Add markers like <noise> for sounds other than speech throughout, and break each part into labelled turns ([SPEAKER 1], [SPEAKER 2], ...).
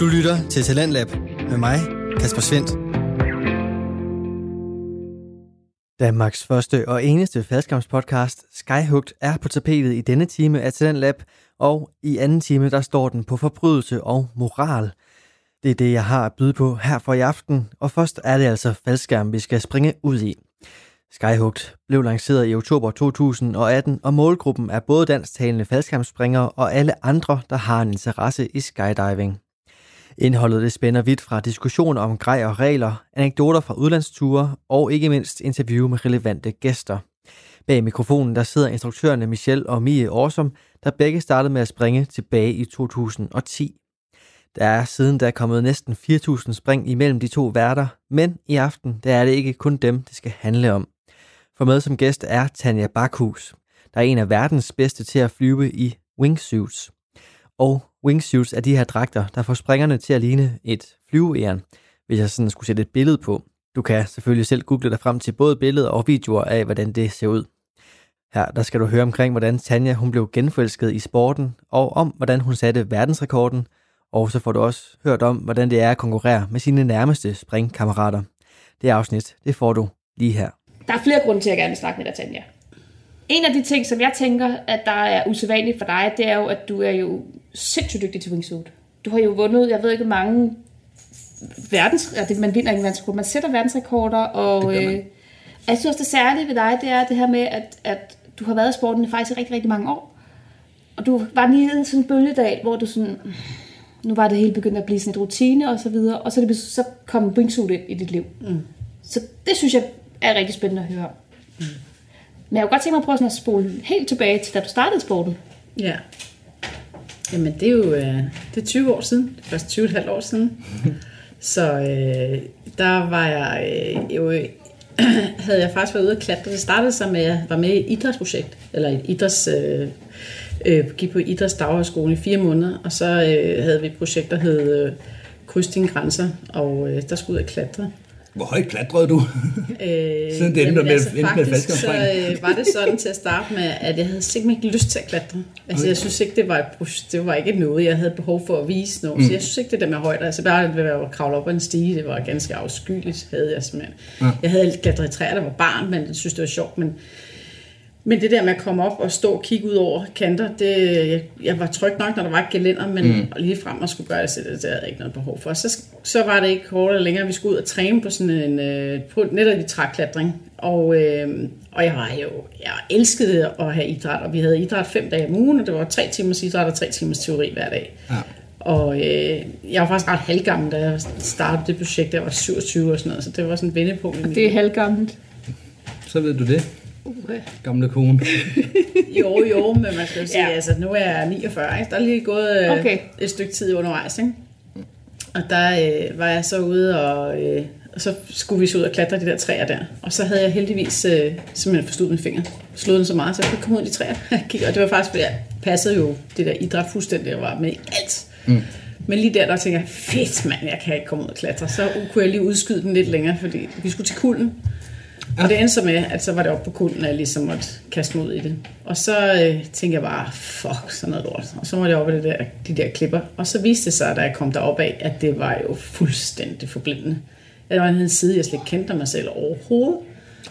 [SPEAKER 1] Du lytter til Talentlab med mig, Kasper Svendt. Danmarks første og eneste faldskampspodcast, Skyhugt, er på tapetet i denne time af Talentlab, og i anden time, der står den på forbrydelse og moral. Det er det, jeg har at byde på her for i aften, og først er det altså faldskærm, vi skal springe ud i. Skyhugt blev lanceret i oktober 2018, og målgruppen er både dansktalende faldskærmsspringere og alle andre, der har en interesse i skydiving. Indholdet det spænder vidt fra diskussioner om grej og regler, anekdoter fra udlandsture og ikke mindst interview med relevante gæster. Bag mikrofonen der sidder instruktørerne Michelle og Mie Årsom, der begge startede med at springe tilbage i 2010. Der er siden da kommet næsten 4.000 spring imellem de to værter, men i aften der er det ikke kun dem, det skal handle om. For med som gæst er Tanja Bakhus, der er en af verdens bedste til at flyve i wingsuits. Og wingsuits er de her dragter, der får springerne til at ligne et flyveæren, hvis jeg sådan skulle sætte et billede på. Du kan selvfølgelig selv google dig frem til både billeder og videoer af, hvordan det ser ud. Her der skal du høre omkring, hvordan Tanja hun blev genforelsket i sporten, og om, hvordan hun satte verdensrekorden, og så får du også hørt om, hvordan det er at konkurrere med sine nærmeste springkammerater. Det afsnit, det får du lige her.
[SPEAKER 2] Der er flere grunde til, at jeg gerne vil snakke med dig, Tanja. En af de ting, som jeg tænker, at der er usædvanligt for dig, det er jo, at du er jo sindssygt dygtig til wingsuit. Du har jo vundet, jeg ved ikke, mange verdens... Ja, det, man vinder ikke verdensrekord, man sætter verdensrekorder, og øh, jeg synes også, det særlige ved dig, det er det her med, at, at du har været i sporten i faktisk rigtig, rigtig mange år. Og du var lige i sådan en bølgedal, hvor du sådan... Nu var det hele begyndt at blive sådan et rutine og så videre, og så, det, så kom wingsuit ind i dit liv. Mm. Så det synes jeg er rigtig spændende at høre. Mm. Men jeg kunne godt tænke mig at prøve sådan at spole helt tilbage til, da du startede sporten.
[SPEAKER 3] Ja. Jamen, det er jo øh, det er 20 år siden. Det er først 20,5 år siden. <laughs> Så øh, der var jeg øh, jo... <clears throat> havde jeg faktisk været ude at klatre. Det startede så med, at jeg var med i et idrætsprojekt, eller et idræts... Øh, øh, gik på idrætsdaghøjskole i fire måneder, og så øh, havde vi et projekt, der hed øh, Kryds dine grænser, og øh, der skulle ud at klatre.
[SPEAKER 4] Hvor højt klatrede du?
[SPEAKER 3] Øh, <laughs>
[SPEAKER 4] Siden det endte med,
[SPEAKER 3] altså,
[SPEAKER 4] endte med
[SPEAKER 3] faktisk så øh, var det sådan til at starte med, at jeg havde simpelthen ikke lyst til at klatre. Altså jeg synes ikke, det var, et, det var ikke noget, jeg havde behov for at vise noget. Mm. Så jeg synes ikke, det der med højder, altså bare det at kravle op ad en stige, det var ganske afskyeligt, havde jeg simpelthen. Ja. Jeg havde klatret i træer, der var barn, men jeg synes, det var sjovt, men men det der med at komme op og stå og kigge ud over kanter, det, jeg, jeg var tryg nok, når der var et gelænder, men mm. lige frem og skulle gøre det, så det, det havde jeg ikke noget behov for. Så, så var det ikke hårdt længere, vi skulle ud og træne på sådan en, øh, på netop i træklatring. Og, øh, og jeg var jo, jeg elskede at have idræt, og vi havde idræt fem dage om ugen, og det var tre timers idræt og tre timers teori hver dag.
[SPEAKER 4] Ja.
[SPEAKER 3] Og øh, jeg var faktisk ret halvgammel, da jeg startede det projekt, jeg var 27 og sådan noget, så det var sådan et vendepunkt. i mit
[SPEAKER 2] Det er halvgammelt.
[SPEAKER 4] Så ved du det, gamle kone. <laughs>
[SPEAKER 3] Jo, jo, men man skal jo sige,
[SPEAKER 2] Ja.
[SPEAKER 3] altså nu er jeg 49, ikke? der er lige gået øh,
[SPEAKER 2] Okay.
[SPEAKER 3] et stykke tid undervejs. Ikke? Og der øh, var jeg så ude, og, øh, og så skulle vi så ud og klatre de der træer der. Og så havde jeg heldigvis øh, simpelthen forstået min finger. Slået den så meget, så jeg kunne komme ud i de træer. <laughs> Jeg og det var faktisk, fordi jeg passede jo det der idræt fuldstændig, og var med i alt. Mm. Men lige der, der tænkte jeg, fedt mand, jeg kan ikke komme ud og klatre. Så kunne jeg lige udskyde den lidt længere, fordi vi skulle til kulden. Og det endte så med, at så var det op på kulden, at jeg ligesom måtte kaste ud i det. Og så øh, tænkte jeg bare, fuck, sådan noget lort. Og så måtte jeg op i det der, de der klipper. Og så viste det sig, da jeg kom derop af, at det var jo fuldstændig forblindende. Det var en side, jeg slet ikke kendte mig selv overhovedet.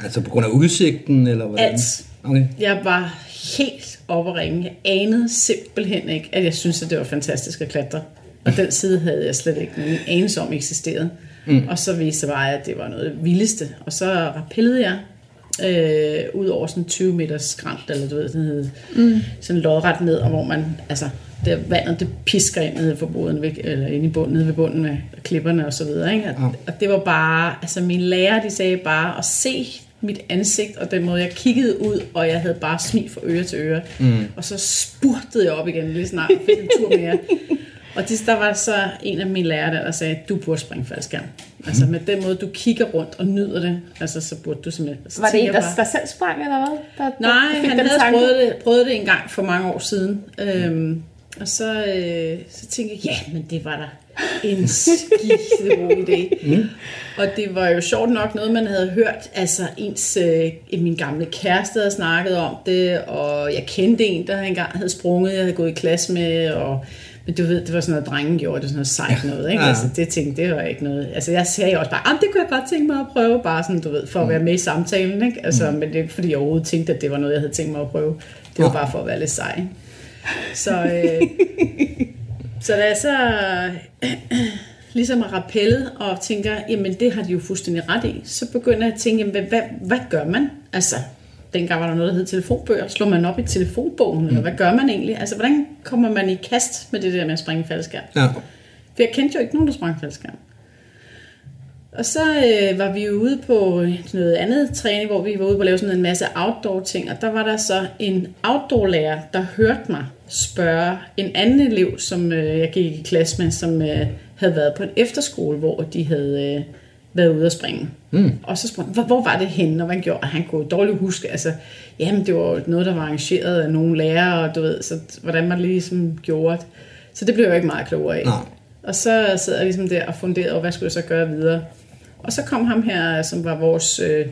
[SPEAKER 4] Altså på grund af udsigten, eller hvordan?
[SPEAKER 3] Alt.
[SPEAKER 4] Okay.
[SPEAKER 3] Jeg var helt oppe at ringe. Jeg anede simpelthen ikke, at jeg syntes, at det var fantastisk at klatre. Og den side havde jeg slet ikke nogen anelse om eksisterede. Mm. Og så viste det bare, at det var noget af det vildeste. Og så rappellede jeg øh, ud over sådan 20 meters skrant, eller du ved, sådan, hed, mm. sådan lodret ned, og hvor man, altså, der vandet, det pisker ind nede, for båden, ved- eller ind i bunden, nede ved bunden med klipperne og så videre. Ikke? Og, og det var bare, altså mine lærer, de sagde bare, at se mit ansigt, og den måde, jeg kiggede ud, og jeg havde bare smil fra øre til øre. Mm. Og så spurtede jeg op igen, lige snart fik en tur mere. Og det, der var så en af mine lærere, der, der sagde, du burde springe faldskærm. Altså med den måde, du kigger rundt og nyder det, altså så burde du simpelthen... Så
[SPEAKER 2] Var det en, der, der selv sprang, eller hvad? Der,
[SPEAKER 3] Nej, han havde
[SPEAKER 2] tanke?
[SPEAKER 3] prøvet det, prøvet det en gang for mange år siden. Øhm, og så, øh, så tænkte jeg, ja, men det var da en skide god idé. Mm. Og det var jo sjovt nok noget, man havde hørt. Altså ens, øh, min gamle kæreste havde snakket om det, og jeg kendte en, der engang havde sprunget, jeg havde gået i klasse med, og Men du ved, det var sådan noget, drengen gjorde, det var sådan noget sejt noget, ikke?
[SPEAKER 4] Ja.
[SPEAKER 3] Altså, det tænkte, det var ikke noget. Altså, jeg sagde også bare, "Ah, det kunne jeg godt tænke mig at prøve, bare sådan, du ved, for at være med i samtalen, ikke? Altså, men det er ikke, fordi jeg overhovedet tænkte, at det var noget, jeg havde tænkt mig at prøve. Det var
[SPEAKER 4] Nå.
[SPEAKER 3] bare for at være lidt sej? Så, øh, <laughs> så da jeg så <clears throat> ligesom er rappellet og tænker, jamen det har de jo fuldstændig ret i, så begynder jeg at tænke, jamen, hvad, hvad gør man? Altså, dengang var der noget, der hed telefonbøger. Slår man op i telefonbogen, eller hvad gør man egentlig? Altså, hvordan kommer man i kast med det der med at springe faldskærm?
[SPEAKER 4] Ja.
[SPEAKER 3] For jeg kendte jo ikke nogen, der sprang faldskærm. Og så øh, var vi jo ude på noget andet træning, hvor vi var ude på at lave sådan en masse outdoor ting, og der var der så en outdoor-lærer, der hørte mig spørge en anden elev, som øh, jeg gik i klasse med, som øh, havde været på en efterskole, hvor de havde øh, været ude at springe. Mm. Og så spurgte "Hvor- hvor var det henne, og hvad han gjorde? Og han kunne dårligt huske, altså, jamen det var noget, der var arrangeret af nogle lærere, og du ved, så hvordan man ligesom gjorde det. Så det blev jeg jo ikke meget klogere af.
[SPEAKER 4] Nej.
[SPEAKER 3] Og så sad jeg ligesom der og funderede over, hvad skulle jeg så gøre videre. Og så kom ham her, som var vores øh,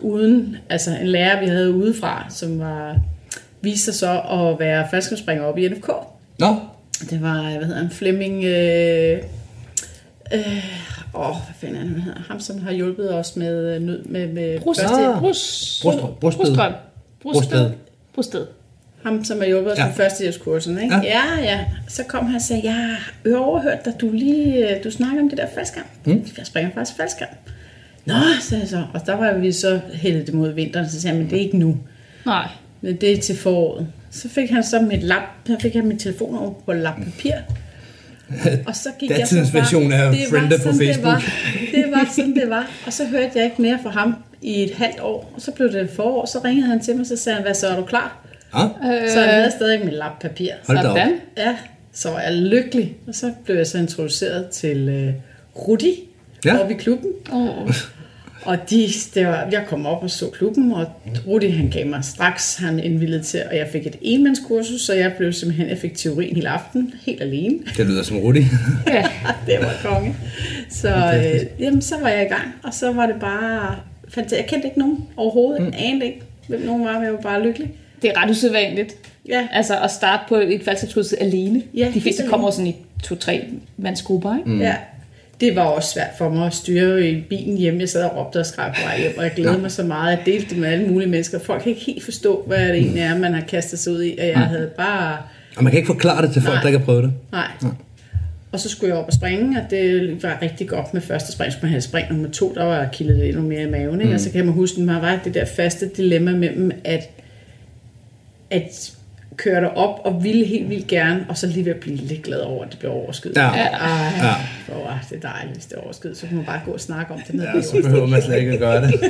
[SPEAKER 3] uden, altså en lærer, vi havde udefra, som var, viste sig så at være faldskærmsspringer op i NFK.
[SPEAKER 4] Nå,
[SPEAKER 3] Det var, hvad hedder han, Flemming, øh, øh, åh, hvad fanden er han, hedder, ham som har hjulpet os med, øh, nød, med, med
[SPEAKER 2] Brust,
[SPEAKER 3] første,
[SPEAKER 4] Ah.
[SPEAKER 2] brust,
[SPEAKER 4] Brust- Brusted.
[SPEAKER 2] Brusstrøm.
[SPEAKER 4] Brusted.
[SPEAKER 2] Brusted.
[SPEAKER 3] ham som har hjulpet os
[SPEAKER 4] Ja.
[SPEAKER 3] med førstehjælpskursen, ikke?
[SPEAKER 4] Ja.
[SPEAKER 3] Ja. ja. Så kom han og sagde, jeg har overhørt dig, du lige, øh, du snakker om det der faldskærm. Mm. Jeg springer faktisk faldskærm. Nå, sagde jeg så. Og der var vi så hældet mod vinteren, så sagde jeg, men det er ikke nu.
[SPEAKER 2] Nej.
[SPEAKER 3] Men det er til foråret. Så fik han så mit lap, så fik han mit telefon over på lap papir. Og så gik jeg så
[SPEAKER 4] Datidens version af
[SPEAKER 3] det var
[SPEAKER 4] Friender på
[SPEAKER 3] sådan, Det
[SPEAKER 4] Facebook.
[SPEAKER 3] var, det var sådan, det var. Og så hørte jeg ikke mere fra ham i et halvt år. Og så blev det forår, så ringede han til mig, så sagde han, hvad så er du klar?
[SPEAKER 4] ja.
[SPEAKER 2] Øh,
[SPEAKER 3] Så han havde stadig mit lap papir.
[SPEAKER 4] Hold da op.
[SPEAKER 2] Sådan.
[SPEAKER 3] Ja, så var jeg lykkelig. Og så blev jeg så introduceret til øh, Rudi
[SPEAKER 4] Ja.
[SPEAKER 3] ja. oppe i klubben.
[SPEAKER 2] Oh.
[SPEAKER 3] Og de, det var, jeg kom op og så klubben, og Rudi han gav mig straks, han indvildede til, og jeg fik et enmandskursus, så jeg blev simpelthen, jeg fik teorien hele aften, helt alene.
[SPEAKER 4] Det lyder som Rudi. <laughs>
[SPEAKER 2] Ja.
[SPEAKER 3] det var konge. Så, øh, jamen, så var jeg i gang, og så var det bare, fandt, jeg kendte ikke nogen overhovedet, mm. anede ikke, hvem nogen var, men jeg var bare lykkelig.
[SPEAKER 2] Det er ret usædvanligt.
[SPEAKER 3] Ja,
[SPEAKER 2] Altså at starte på et faldskabskursus alene.
[SPEAKER 3] Ja,
[SPEAKER 2] De fleste kommer sådan i to-tre mandsgrupper, ikke?
[SPEAKER 3] Mm. Ja, det var også svært for mig at styre i bilen hjemme. Jeg sad og råbte og skreg på vej hjem, og jeg glædede mig så meget. Jeg delte det med alle mulige mennesker. Folk kan ikke helt forstå, hvad det egentlig er, man har kastet sig ud i. Og jeg havde bare...
[SPEAKER 4] Og man kan ikke forklare det til folk,
[SPEAKER 3] Nej.
[SPEAKER 4] der ikke har prøvet det.
[SPEAKER 3] Nej. Og så skulle jeg op og springe, og det var rigtig godt med første spring. Skulle man have spring nummer to, der var kildet endnu mere i maven. Ikke? Og så kan man huske, at der var det der faste dilemma mellem, at, at køre dig op og ville helt vildt gerne, og så lige ved at blive lidt glad over, at det blev overskyet.
[SPEAKER 4] Ja.
[SPEAKER 3] Ej,
[SPEAKER 4] Ja.
[SPEAKER 3] var det dejligt, hvis det er overskyet. Så kan man bare gå og snakke om det. Nede
[SPEAKER 4] Ja, så behøver man slet ikke at gøre det. <laughs>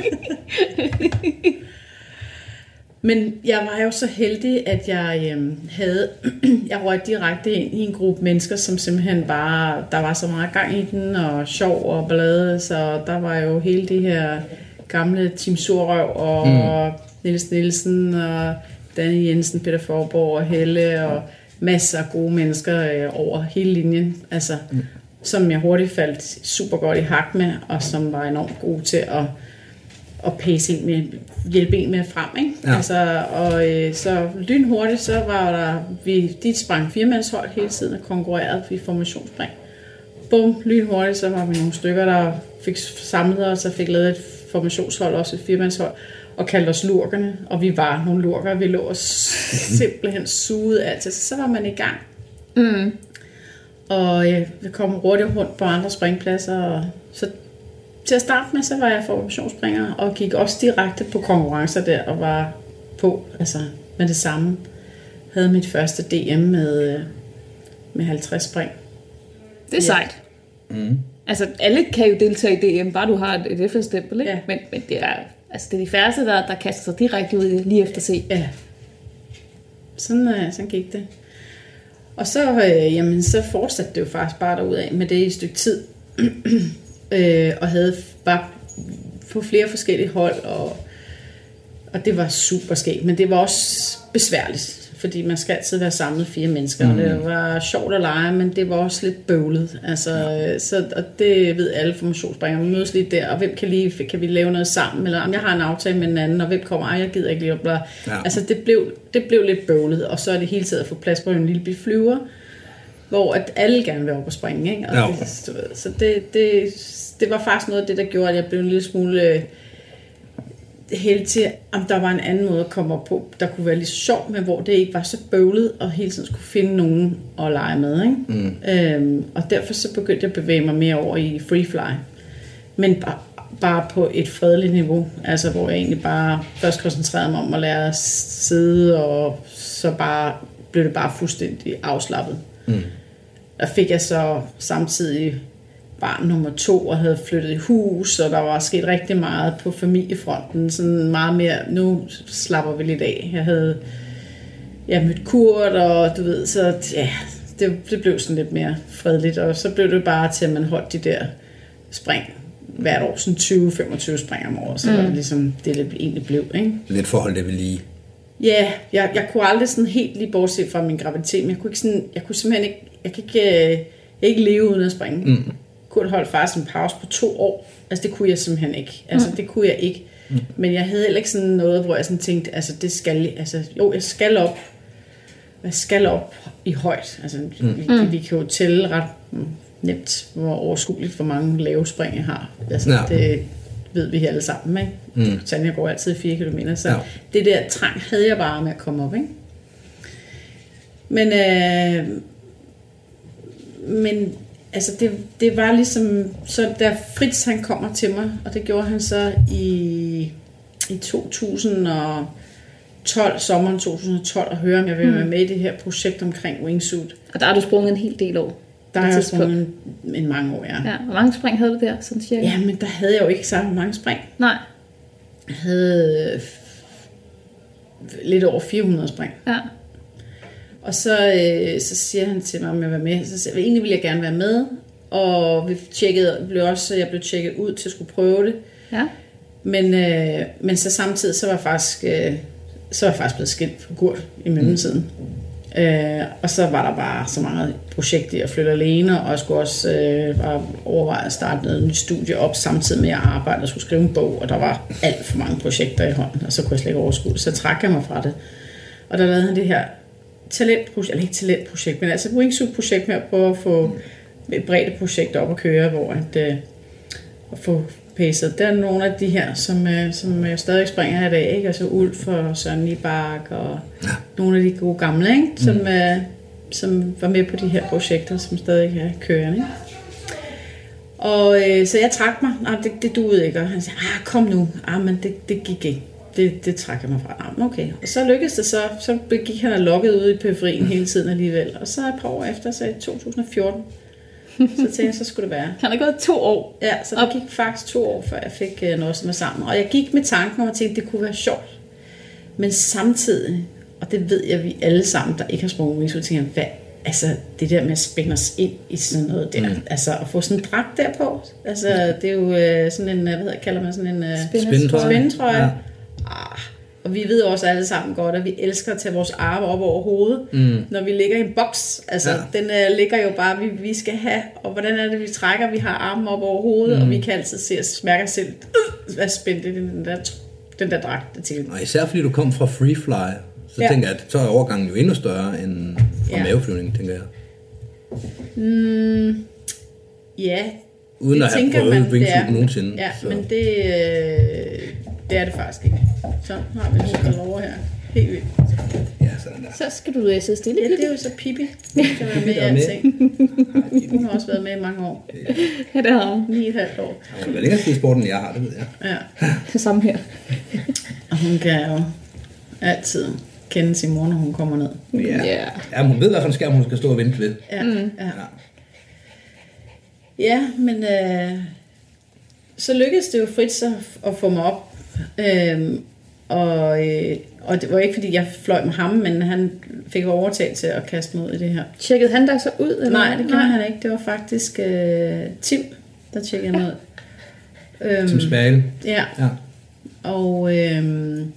[SPEAKER 3] Men jeg var jo så heldig, at jeg øhm, havde, <clears throat> jeg røg direkte ind i en gruppe mennesker, som simpelthen bare, der var så meget gang i den, og sjov og ballade, så der var jo hele det her gamle Team Surrøv, og mm. Niels Nielsen, og Danny Jensen, Peter Forborg og Helle, og masser af gode mennesker øh, over hele linjen, altså, mm. som jeg hurtigt faldt super godt i hak med, og som var enormt gode til at at pace en med, hjælpe en med frem, ikke?
[SPEAKER 4] Ja.
[SPEAKER 3] Altså, og øh, så lynhurtigt, så var der, vi, de sprang firmandshold hele tiden og konkurrerede i formationsspring. Bum, lynhurtigt, så var vi nogle stykker, der fik samlet os og fik lavet et formationshold, også et firmandshold, og kaldte os lurkerne, og vi var nogle lurker, vi lå og <laughs> simpelthen sugede alt til, så var man i gang.
[SPEAKER 2] Mm.
[SPEAKER 3] Og øh, vi kom hurtigt rundt på andre springpladser, og så til at starte med, så var jeg formationsspringer, og gik også direkte på konkurrencer der, og var på, altså med det samme. Havde mit første DM med, øh, med 50 spring.
[SPEAKER 2] Det er sejt. Mm. Altså, alle kan jo deltage i DM, bare du har et, et FN-stempel, ikke?
[SPEAKER 3] Ja.
[SPEAKER 2] Men, men det er, altså, det er de færreste, der, der kaster sig direkte ud lige efter se.
[SPEAKER 3] Ja. Sådan, øh, sådan gik det. Og så, øh, jamen, så fortsatte det jo faktisk bare derudad med det i et stykke tid. <clears throat> øh, og havde bare på flere forskellige hold, og, og det var super skægt. Men det var også besværligt, fordi man skal altid være samlet fire mennesker. Mm. Og det var sjovt at lege, men det var også lidt bøvlet. Altså, ja. så, og det ved alle formationsspringere. Vi mødes lige der, og hvem kan, lige, kan vi lave noget sammen? Eller om jeg har en aftale med en anden, og hvem kommer? Ej, jeg gider ikke lige. Bla.
[SPEAKER 4] Ja.
[SPEAKER 3] Altså, det blev, det blev lidt bøvlet, og så er det hele tiden at få plads på en lille bit flyver. hvor at alle gerne vil op og springe. Ikke? Og
[SPEAKER 4] Ja.
[SPEAKER 3] det, så det, det, det var faktisk noget af det, der gjorde, at jeg blev en lille smule øh, helt til, om der var en anden måde at komme op på, der kunne være så sjov, men hvor det ikke var så bøvlet, og hele tiden skulle finde nogen at lege med. Ikke? Mm. Øhm, og derfor så begyndte jeg at bevæge mig mere over i freefly. Men bare, bare på et fredeligt niveau, altså hvor jeg egentlig bare først koncentrerede mig om at lære at sidde, og så bare blev det bare fuldstændig afslappet. Mm. Der fik jeg så samtidig barn nummer to og havde flyttet i hus, og der var sket rigtig meget på familiefronten, sådan meget mere, nu slapper vi lidt af. Jeg havde jeg mødt Kurt, og du ved, så ja, det, det blev sådan lidt mere fredeligt, og så blev det bare til, at man holdt de der spring hvert år, sådan 20-25 spring om året, så mm. var det ligesom det, det egentlig blev, ikke?
[SPEAKER 4] Lidt forhold det vil lige.
[SPEAKER 3] Ja, jeg, jeg kunne aldrig sådan helt lige bortset fra min graviditet, men jeg kunne, ikke sådan, jeg kunne simpelthen ikke, jeg kan ikke, øh, jeg kan ikke leve uden at springe. Mm. Kurt holdt faktisk en pause på to år. Altså det kunne jeg simpelthen ikke. Altså mm. det kunne jeg ikke. Mm. Men jeg havde heller ikke sådan noget, hvor jeg sådan tænkte, altså det skal, altså jo, jeg skal op. Jeg skal op i højt. Altså mm. vi, vi kan jo tælle ret mm, nemt, hvor overskueligt, hvor mange lave spring jeg har. Altså
[SPEAKER 4] Ja.
[SPEAKER 3] det ved vi alle sammen, ikke? Mm. Tanja går altid 4 km, så
[SPEAKER 4] ja.
[SPEAKER 3] det der trang havde jeg bare med at komme op, ikke? Men, øh, men altså det, det var ligesom, så da Fritz han kommer til mig, og det gjorde han så i, i 2012, sommeren 2012, og høre, om jeg ville være med i det her projekt omkring wingsuit.
[SPEAKER 2] Og der har du sprunget en hel del år.
[SPEAKER 3] Der har jeg sprunget en, en mange år, ja.
[SPEAKER 2] Ja, hvor mange spring havde du der, sådan cirka?
[SPEAKER 3] Ja, men der havde jeg jo ikke så mange spring.
[SPEAKER 2] Nej,
[SPEAKER 3] Jeg havde lidt over 400 spring.
[SPEAKER 2] ja.
[SPEAKER 3] Og så, øh, så siger han til mig, om jeg vil være med. Så siger egentlig vil jeg gerne være med. Og vi tjekkede, blev også, jeg blev tjekket ud til at skulle prøve det.
[SPEAKER 2] Ja,
[SPEAKER 3] Men, øh, men så samtidig, så var jeg faktisk, øh, så var jeg faktisk blevet skilt fra Gurt i mellemtiden. Mm. Øh, og så var der bare så mange projekter i at flytte alene, og jeg skulle også øh, bare overveje at starte noget nyt studie op, samtidig med at jeg arbejdede og skulle skrive en bog, og der var alt for mange projekter i hånden, og så kunne jeg slet ikke overskue det. Så trak jeg mig fra det. Og der lavede han det her talentprojekt, eller ikke talentprojekt, men altså wingsuit-projekt med at prøve at få et bredt projekt op at køre, hvor at, øh, at få pacet. Der er nogle af de her, som, øh, som jeg stadig springer i dag, ikke? altså Ulf og Søren Libak og ja. nogle af de gode gamle, ikke? Som, mm. øh, som var med på de her projekter, som stadig er kørende. Ikke? Og øh, så jeg trak mig, nej, det, det duede ikke, og han sagde, ah, kom nu, ah, men det, det gik ikke. Det, det trak jeg mig fra. Ah, men okay. Og så lykkedes det så, så gik han og lukket ud i periferien hele tiden alligevel. Og så et par år efter, så i 2014, så tænkte jeg, så skulle det være.
[SPEAKER 2] han har gået to år.
[SPEAKER 3] Ja, så det gik faktisk to år, før jeg fik øh, noget som er sammen. Og jeg gik med tanken om at tænke, at det kunne være sjovt. Men samtidig, og det ved jeg, vi alle sammen, der ikke har sprunget wingsuit, tænker, hvad, altså det der med at spænde os ind i sådan noget der, mm. altså at få sådan en dragt der på, altså det er jo øh, sådan en, øh, hvad hedder, kalder man sådan en øh,
[SPEAKER 4] Spændetrøje.
[SPEAKER 3] spændetrøje.
[SPEAKER 4] Ja.
[SPEAKER 3] Ah, og vi ved også alle sammen godt, at vi elsker at tage vores arme op over hovedet, mm. når vi ligger i en boks. Altså,
[SPEAKER 4] Ja.
[SPEAKER 3] den øh, ligger jo bare, vi, vi skal have, og hvordan er det, vi trækker? Vi har armen op over hovedet, mm. og vi kan altid se os, mærke os selv, øh, hvad spændt det er den der, den der dragt. Jeg,
[SPEAKER 4] Og især fordi du kom fra Freefly, så
[SPEAKER 3] Ja.
[SPEAKER 4] tænker jeg, at så er overgangen jo endnu større end fra
[SPEAKER 3] Ja.
[SPEAKER 4] maveflyvning, tænker jeg.
[SPEAKER 3] ja,
[SPEAKER 4] Uden
[SPEAKER 3] det
[SPEAKER 4] at have prøvet
[SPEAKER 3] man,
[SPEAKER 4] wingsuit nogensinde.
[SPEAKER 3] Ja,
[SPEAKER 4] så.
[SPEAKER 3] men det, øh, det er det faktisk ikke. Så har vi nogle over her. Helt vildt.
[SPEAKER 4] Ja, sådan der.
[SPEAKER 2] Så skal du øh, sidde stille.
[SPEAKER 3] Ja, det er jo så Pippi. <laughs> Skal være med i
[SPEAKER 4] er
[SPEAKER 3] alting. Hun har også været med i mange år.
[SPEAKER 2] Ja, det har hun.
[SPEAKER 3] Ni et halvt år.
[SPEAKER 4] Hun er længere tid i sporten, end jeg har, det ved jeg.
[SPEAKER 3] Ja.
[SPEAKER 2] Det samme her.
[SPEAKER 3] Og hun kan jo altid kende sin mor, når hun kommer ned.
[SPEAKER 4] Ja.
[SPEAKER 2] Ja.
[SPEAKER 4] ja, men hun ved, hvad for en skærm hun skal stå og vente ved.
[SPEAKER 3] Ja, mm. ja. ja men øh, så lykkedes det jo Fritz at, at få mig op. Øhm, og, øh, og det var ikke, fordi jeg fløj med ham, men han fik overtaget til at kaste mig ud i det her.
[SPEAKER 2] Tjekkede han dig så ud? Eller?
[SPEAKER 3] Nej, det gjorde han ikke. Det var faktisk øh, Tim, der tjekkede mig ud. Øhm,
[SPEAKER 4] Som spale.
[SPEAKER 3] Ja,
[SPEAKER 4] Ja.
[SPEAKER 3] og øhm,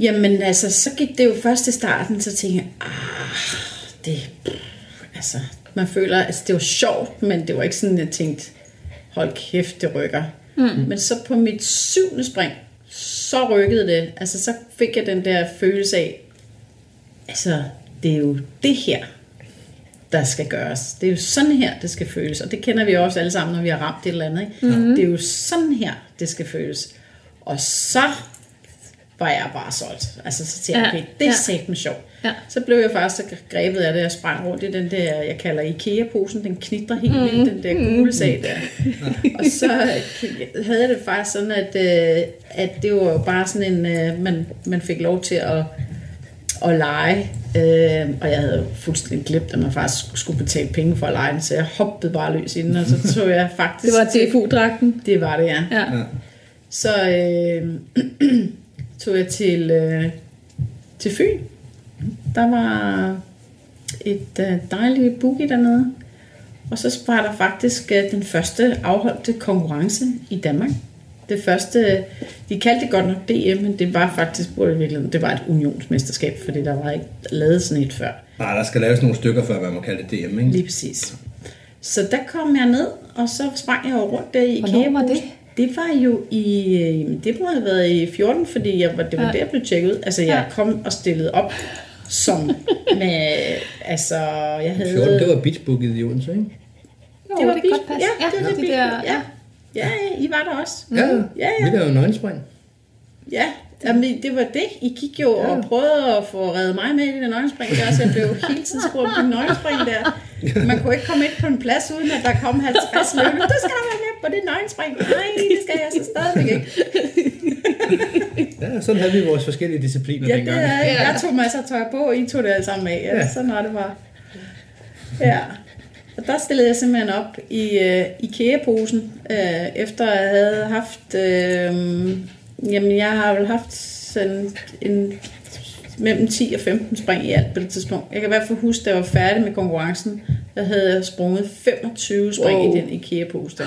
[SPEAKER 3] jamen altså, så gik det jo først i starten, så tænkte jeg, ah, det, altså, man føler, altså det var sjovt, men det var ikke sådan, jeg tænkte, hold kæft, det rykker. Mm. Men så på mit syvende spring, så rykkede det. Altså, så fik jeg den der følelse af, altså, det er jo det her, der skal gøres. Det er jo sådan her, det skal føles. Og det kender vi også alle sammen, når vi har ramt et eller andet. Ikke? Mm-hmm. Det er jo sådan her, det skal føles. Og så var jeg bare solgt. Altså, så tænkte jeg,
[SPEAKER 2] Ja,
[SPEAKER 3] okay, det er
[SPEAKER 2] ja.
[SPEAKER 3] satme sjovt.
[SPEAKER 2] Ja.
[SPEAKER 3] Så blev jeg faktisk så grebet af det, jeg sprang rundt i den der, jeg kalder IKEA-posen, den knitrer helt vildt, den der gule sag der. og så <laughs> havde jeg det faktisk sådan, at, øh, at det var jo bare sådan en, øh, man, man fik lov til at, at lege, øh, og jeg havde fuldstændig glemt, at man faktisk skulle betale penge for at lege den, så jeg hoppede bare løs i den, og så <laughs> tog jeg faktisk...
[SPEAKER 2] Det var DFU-dragten.
[SPEAKER 3] Det var det. Ja.
[SPEAKER 2] Ja.
[SPEAKER 3] Så øh, <clears throat> tog jeg til, øh, til Fyn. Der var et øh, dejligt boogie dernede. Og så var der faktisk øh, den første afholdte konkurrence i Danmark. Det første, de kaldte det godt nok DM, men det var faktisk i virkeligheden, det var et unionsmesterskab, fordi der var ikke lavet sådan et før.
[SPEAKER 4] Nej, der skal laves nogle stykker, før man må kalde det DM, ikke?
[SPEAKER 3] Lige præcis. Så der kom jeg ned, og så sprang jeg jo rundt der i
[SPEAKER 2] Hvornår var det?
[SPEAKER 3] Det var jo i, øh, det må have været i 14, fordi jeg var, det var
[SPEAKER 2] Ja.
[SPEAKER 3] ja. der, jeg blev tjekket ud. Altså, jeg
[SPEAKER 2] Ja.
[SPEAKER 3] kom og stillede op som <laughs> med, altså, jeg havde...
[SPEAKER 4] 14, det var beachbooket i Odense, ikke?
[SPEAKER 2] Jo,
[SPEAKER 3] det var
[SPEAKER 2] det kan godt passe.
[SPEAKER 3] Ja, det var
[SPEAKER 2] de
[SPEAKER 3] bis-
[SPEAKER 2] der,
[SPEAKER 3] ja. Ja, ja, I var der også.
[SPEAKER 4] Ja,
[SPEAKER 3] Ja, ja.
[SPEAKER 4] Vi lavede nøgenspring.
[SPEAKER 3] Ja, Jamen, det var det. I gik jo og prøvede at få reddet mig med i det der nøgenspring der, så jeg blev hele tiden spurgt på nøgenspring der. Man kunne ikke komme ind på en plads, uden at der kom 50 <laughs> løbende. Du skal da være med på det nøgenspring. Nej, det skal jeg så stadigvæk ikke. <laughs>
[SPEAKER 4] Ja, sådan havde vi vores forskellige discipliner
[SPEAKER 3] Ja, det
[SPEAKER 4] dengang.
[SPEAKER 3] er, jeg tog masser af tøj på, og I tog det alle sammen af. Ja,
[SPEAKER 4] Ja.
[SPEAKER 3] sådan var det bare. Ja. Og der stillede jeg simpelthen op i uh, IKEA-posen, uh, efter jeg havde haft... Uh, jamen, jeg har vel haft sådan en mellem 10 og 15 spring i alt på det tidspunkt. Jeg kan i hvert fald huske, da jeg var færdig med konkurrencen, der havde jeg sprunget 25 spring
[SPEAKER 2] Wow.
[SPEAKER 3] i den IKEA-pose der.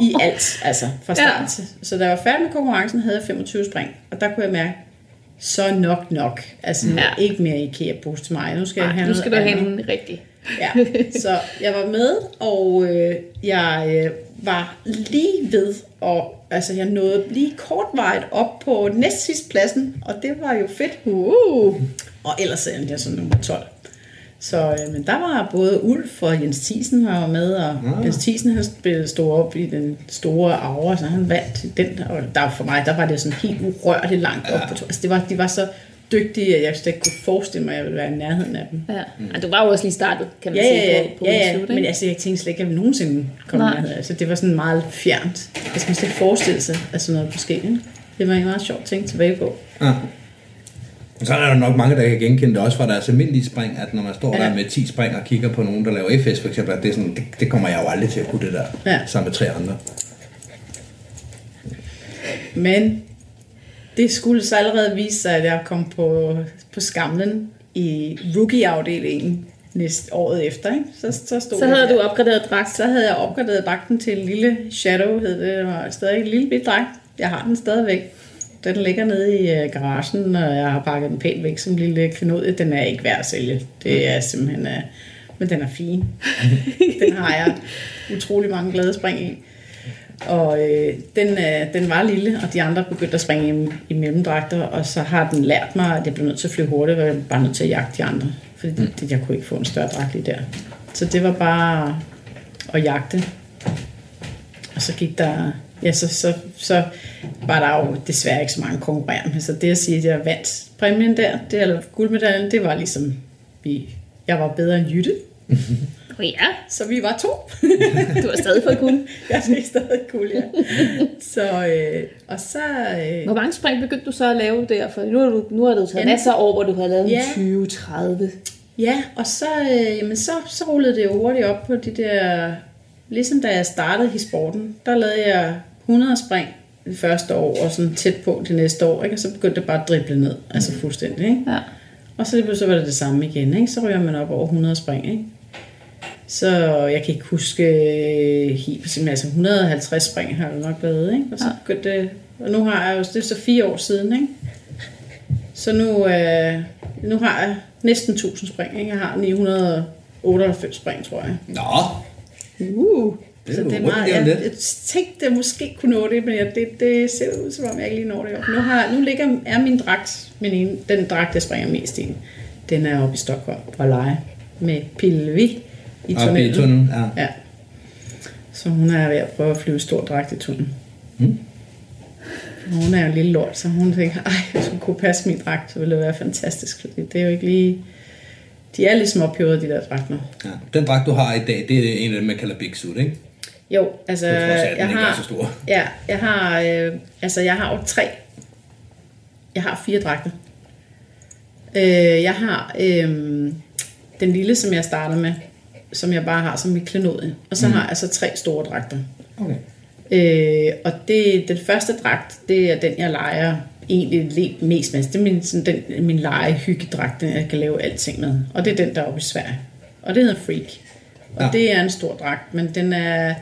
[SPEAKER 3] I alt, altså fra start
[SPEAKER 2] Ja.
[SPEAKER 3] til. Så da jeg var færdig med konkurrencen, havde jeg 25 spring. Og der kunne jeg mærke, så nok nok. Altså
[SPEAKER 2] Ja.
[SPEAKER 3] ikke mere IKEA-pose til mig. Nu skal jeg
[SPEAKER 2] Nej,
[SPEAKER 3] have
[SPEAKER 2] nu skal du have en rigtig.
[SPEAKER 3] Ja, så jeg var med, og øh, jeg øh, var lige ved, og altså jeg nåede lige kortvarigt op på næstsidst pladsen, og det var jo fedt. Uh. Og ellers endte jeg som nummer 12. Så øh, men der var både Ulf og Jens Thiesen var med, og
[SPEAKER 4] Ah.
[SPEAKER 3] Jens Thiesen spillede stod op i den store aura, så han vandt den. Og der for mig, der var det sådan helt urørligt langt op på to. Altså det var, de var så dygtige, at jeg slet ikke kunne forestille mig, at jeg ville være i nærheden af dem.
[SPEAKER 2] Ja. ja. du var jo også lige startet, kan man
[SPEAKER 3] Ja,
[SPEAKER 2] sige,
[SPEAKER 3] ja, ja,
[SPEAKER 2] på, på
[SPEAKER 3] ja, ja.
[SPEAKER 2] slut,
[SPEAKER 3] men altså, jeg tænkte slet ikke, at jeg ville nogensinde komme
[SPEAKER 2] Nej.
[SPEAKER 3] med. Altså, det var sådan meget fjernt. Jeg skal slet ikke forestille sig, at sådan noget kunne ske. Ikke? Det var en meget sjov ting tilbage på.
[SPEAKER 4] Ja. Og så er der nok mange, der kan genkende det også fra deres almindelige spring, at når man står
[SPEAKER 3] Ja.
[SPEAKER 4] der med 10 spring og kigger på nogen, der laver FS for eksempel, at det, er sådan, det, det kommer jeg jo aldrig til at kunne det der,
[SPEAKER 3] Ja.
[SPEAKER 4] sammen med tre andre.
[SPEAKER 3] Men det skulle så allerede vise sig, at jeg kom på, på skamlen i rookie-afdelingen næste året efter. Ikke? Så, så, stod
[SPEAKER 2] Så
[SPEAKER 3] jeg
[SPEAKER 2] havde
[SPEAKER 3] der.
[SPEAKER 2] du opgraderet dragt.
[SPEAKER 3] Så havde jeg opgraderet dragten til en lille Shadow, hed det. Det var stadig en lille bit dragt. Jeg har den stadigvæk. Den ligger nede i øh, garagen, og jeg har pakket den pænt væk som lille klenodie. Den er ikke værd at sælge. Det er simpelthen... Uh, men den er fin. <laughs> den har jeg utrolig mange glade spring i. Og øh, den, øh, den var lille, og de andre begyndte at springe i, i mellemdragter, og så har den lært mig, at jeg blev nødt til at flyve hurtigt, og jeg var bare nødt til at jagte de andre. Fordi mm. det, jeg kunne ikke få en større dragt lige der. Så det var bare at jagte. Og så gik der... Ja, så, så, så var der jo desværre ikke så mange konkurrerende. Så det at sige, at jeg vandt præmien der, det, eller guldmedaljen, det var ligesom... Vi, jeg var bedre end Jytte, <laughs>
[SPEAKER 2] ja,
[SPEAKER 3] så vi var to. <laughs>
[SPEAKER 2] du har stadig fået guld. <laughs>
[SPEAKER 3] jeg fik stadig guld, ja. Så, øh, og så... Øh,
[SPEAKER 2] Hvor mange spring begyndte du så at lave der? For nu har du, nu har du taget masser af år, hvor du har lavet
[SPEAKER 3] ja.
[SPEAKER 2] 20-30.
[SPEAKER 3] Ja, og så, øh, jamen så, så rullede det jo hurtigt op på de der... Ligesom da jeg startede i sporten, der lavede jeg 100 spring det første år, og sådan tæt på det næste år, ikke? og så begyndte det bare at drible ned, altså fuldstændig. Ikke?
[SPEAKER 2] Ja.
[SPEAKER 3] Og så, lige så var det det samme igen, ikke? så ryger man op over 100 spring. Ikke? Så jeg kan ikke huske øh, helt men altså 150 spring har jeg nok lavet, ikke? og så begyndte det, og nu har jeg jo, det er så fire år siden, ikke? Så nu, øh, nu har jeg næsten 1000 spring. Ikke? Jeg har 998 spring, tror jeg.
[SPEAKER 4] Nå,
[SPEAKER 3] Uh.
[SPEAKER 4] Det er
[SPEAKER 3] så det er meget, jeg, jeg tænkte, at jeg måske kunne nå det, men jeg, det, det ser ud som om, jeg ikke lige når det. år. Nu, har, nu ligger, er min dragt, min ene, den dragt, jeg springer mest i, den er oppe i Stockholm og lege. med Pilvi i
[SPEAKER 4] Oppe i
[SPEAKER 3] tunnelen.
[SPEAKER 4] tunnelen, ja.
[SPEAKER 3] Ja. Så hun er ved at prøve at flyve stor dragt i tunnelen.
[SPEAKER 4] Mm.
[SPEAKER 3] Hun er jo en lille lort, så hun tænker, ej, hvis hun kunne passe min dragt, så ville det være fantastisk. Fordi det er jo ikke lige... De er lidt småpjøret, de der dragter.
[SPEAKER 4] ja. Den dragt, du har i dag, det er en af dem, man kalder Big Suit, ikke?
[SPEAKER 3] Jo, altså,
[SPEAKER 4] På trods af, at
[SPEAKER 3] jeg
[SPEAKER 4] ikke er
[SPEAKER 3] har,
[SPEAKER 4] så stor.
[SPEAKER 3] Ja, jeg har, øh, altså, jeg har jo tre. Jeg har fire dragter. Øh, jeg har øh, den lille, som jeg starter med, som jeg bare har som mit klenodie. Og så mm. har jeg så tre store dragter.
[SPEAKER 4] Okay.
[SPEAKER 3] Øh, og det, den første dragt, det er den, jeg leger egentlig le- mest med. Det er min, sådan, den, min legehyggdragt, den jeg kan lave alting med. Og det er den, der er oppe i Sverige. Og det hedder Freak. Og
[SPEAKER 4] ja.
[SPEAKER 3] det er en stor dragt, men den er,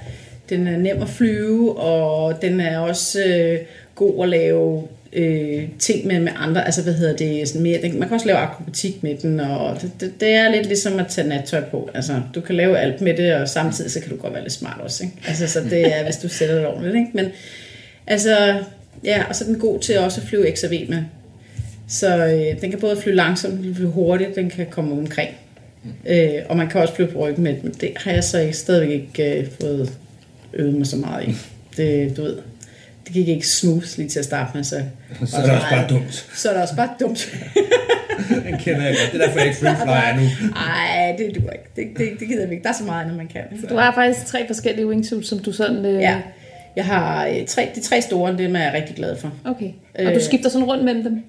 [SPEAKER 3] den er nem at flyve, og den er også øh, god at lave øh, ting med, med andre. Altså, hvad hedder det? Sådan mere, man kan også lave akrobatik med den, og det, det, det er lidt ligesom at tage nattøj på. Altså, du kan lave alt med det, og samtidig så kan du godt være lidt smart også. Ikke? Altså, så det er, hvis du sætter det ordentligt. Ikke? Men altså, ja, og så er den god til også at flyve XRV med. Så øh, den kan både flyve langsomt, den kan flyve hurtigt, den kan komme omkring. Øh, og man kan også flyve på ryggen med den. men Det har jeg så ikke, stadigvæk ikke øh, fået øvet mig så meget i. Det, du ved, det gik ikke smooth lige til at starte med. Så,
[SPEAKER 4] Så er det også bare dumt.
[SPEAKER 3] Så er det også bare dumt. <laughs>
[SPEAKER 4] Den kender jeg godt. Det er derfor, jeg ikke free flyer nu.
[SPEAKER 3] Ej, det duer ikke. Det, det, det gider vi ikke. Der er så meget, når man kan.
[SPEAKER 2] Du har faktisk tre forskellige wingsuits, som du sådan... Øh...
[SPEAKER 3] Ja. Jeg har øh, tre, de tre store, dem er jeg rigtig glad for.
[SPEAKER 2] Okay. Og du
[SPEAKER 3] Øh.
[SPEAKER 2] skifter sådan rundt mellem dem?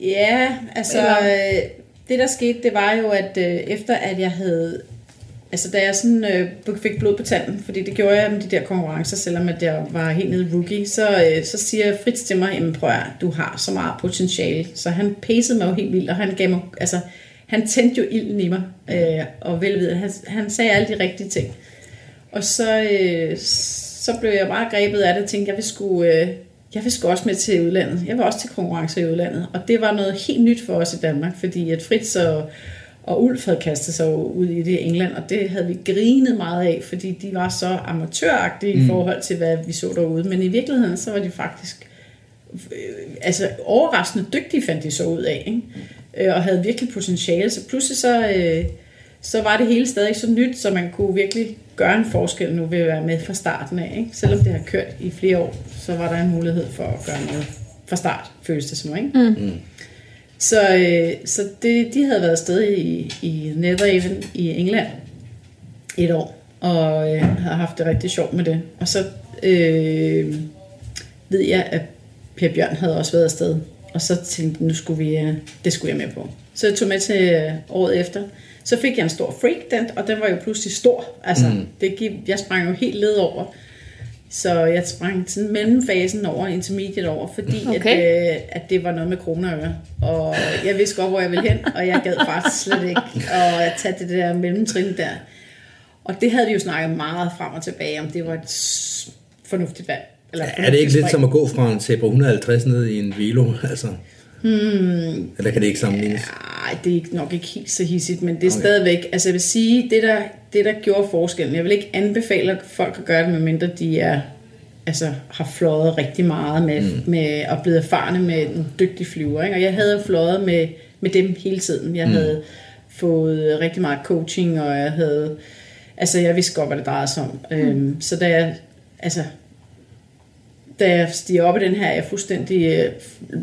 [SPEAKER 3] Ja, altså
[SPEAKER 2] Eller-
[SPEAKER 3] øh, det der skete, det var jo, at øh, efter at jeg havde, altså da jeg sådan øh, fik blod på tanden, fordi det gjorde jeg med de der konkurrencer, selvom at jeg var helt nede rookie, så, øh, så siger Fritz til mig, jamen prøv at, du har så meget potentiale, så han pacede mig jo helt vildt, og han gav mig, altså han tændte jo ilden i mig, øh, og velvidet, han, han sagde alle de rigtige ting. Og så, øh, så blev jeg bare grebet af det og tænkte, jeg vil sgu, øh, jeg vil sgu også med til udlandet. Jeg var også til konkurrencer i udlandet. Og det var noget helt nyt for os i Danmark, fordi at Fritz og, og Ulf havde kastet sig ud i det i England, og det havde vi grinet meget af, fordi de var så amatøragtige mm. i forhold til, hvad vi så derude. Men i virkeligheden, så var de faktisk øh, altså overraskende dygtige, fandt de så ud af, ikke? Øh, og havde virkelig potentiale. Så pludselig så, øh, så var det hele stadig så nyt, så man kunne virkelig gøre en forskel nu ved at være med fra starten af. Ikke? Selvom det har kørt i flere år, så var der en mulighed for at gøre noget fra start, føles det som. Ikke? Mm. Så, øh, så det, de havde været afsted i, i Netherhaven i England et år, og øh, havde haft det rigtig sjovt med det. Og så øh, ved jeg, at Per Bjørn havde også været afsted, og så tænkte nu skulle vi, øh, det skulle jeg med på. Så jeg tog med til øh, året efter. Så fik jeg en stor freak dent, og den var jo pludselig stor. Altså, mm. det gik, jeg sprang jo helt led over. Så jeg sprang sådan mellemfasen over, intermediate over, fordi okay. At, øh, at det var noget med kroner og jeg vidste godt, hvor jeg ville hen, og jeg gad faktisk slet ikke at tage det der mellemtrin der. Og det havde vi jo snakket meget frem og tilbage om, det var et fornuftigt valg. Eller
[SPEAKER 4] Er det ikke lidt
[SPEAKER 3] spring.
[SPEAKER 4] som at gå fra en Zebra 150 ned i en Velo? <laughs> Altså? Hmm. Eller kan det ikke sammenlignes?
[SPEAKER 3] Nej, det er ikke- nok ikke helt så hissigt, men det er okay. stadigvæk, altså jeg vil sige, det der, det der gjorde forskellen, jeg vil ikke anbefale folk at gøre det, medmindre de er, altså, har fløjet rigtig meget med, mm. med og blevet erfarne med en dygtig flyver. Ikke? Og jeg havde fløjet med, med dem hele tiden. Jeg mm. havde fået rigtig meget coaching, og jeg havde, altså jeg vidste godt, hvad det drejede sig om. Mm. Øhm, så da jeg, altså, da jeg stiger op i den her, er jeg fuldstændig øh,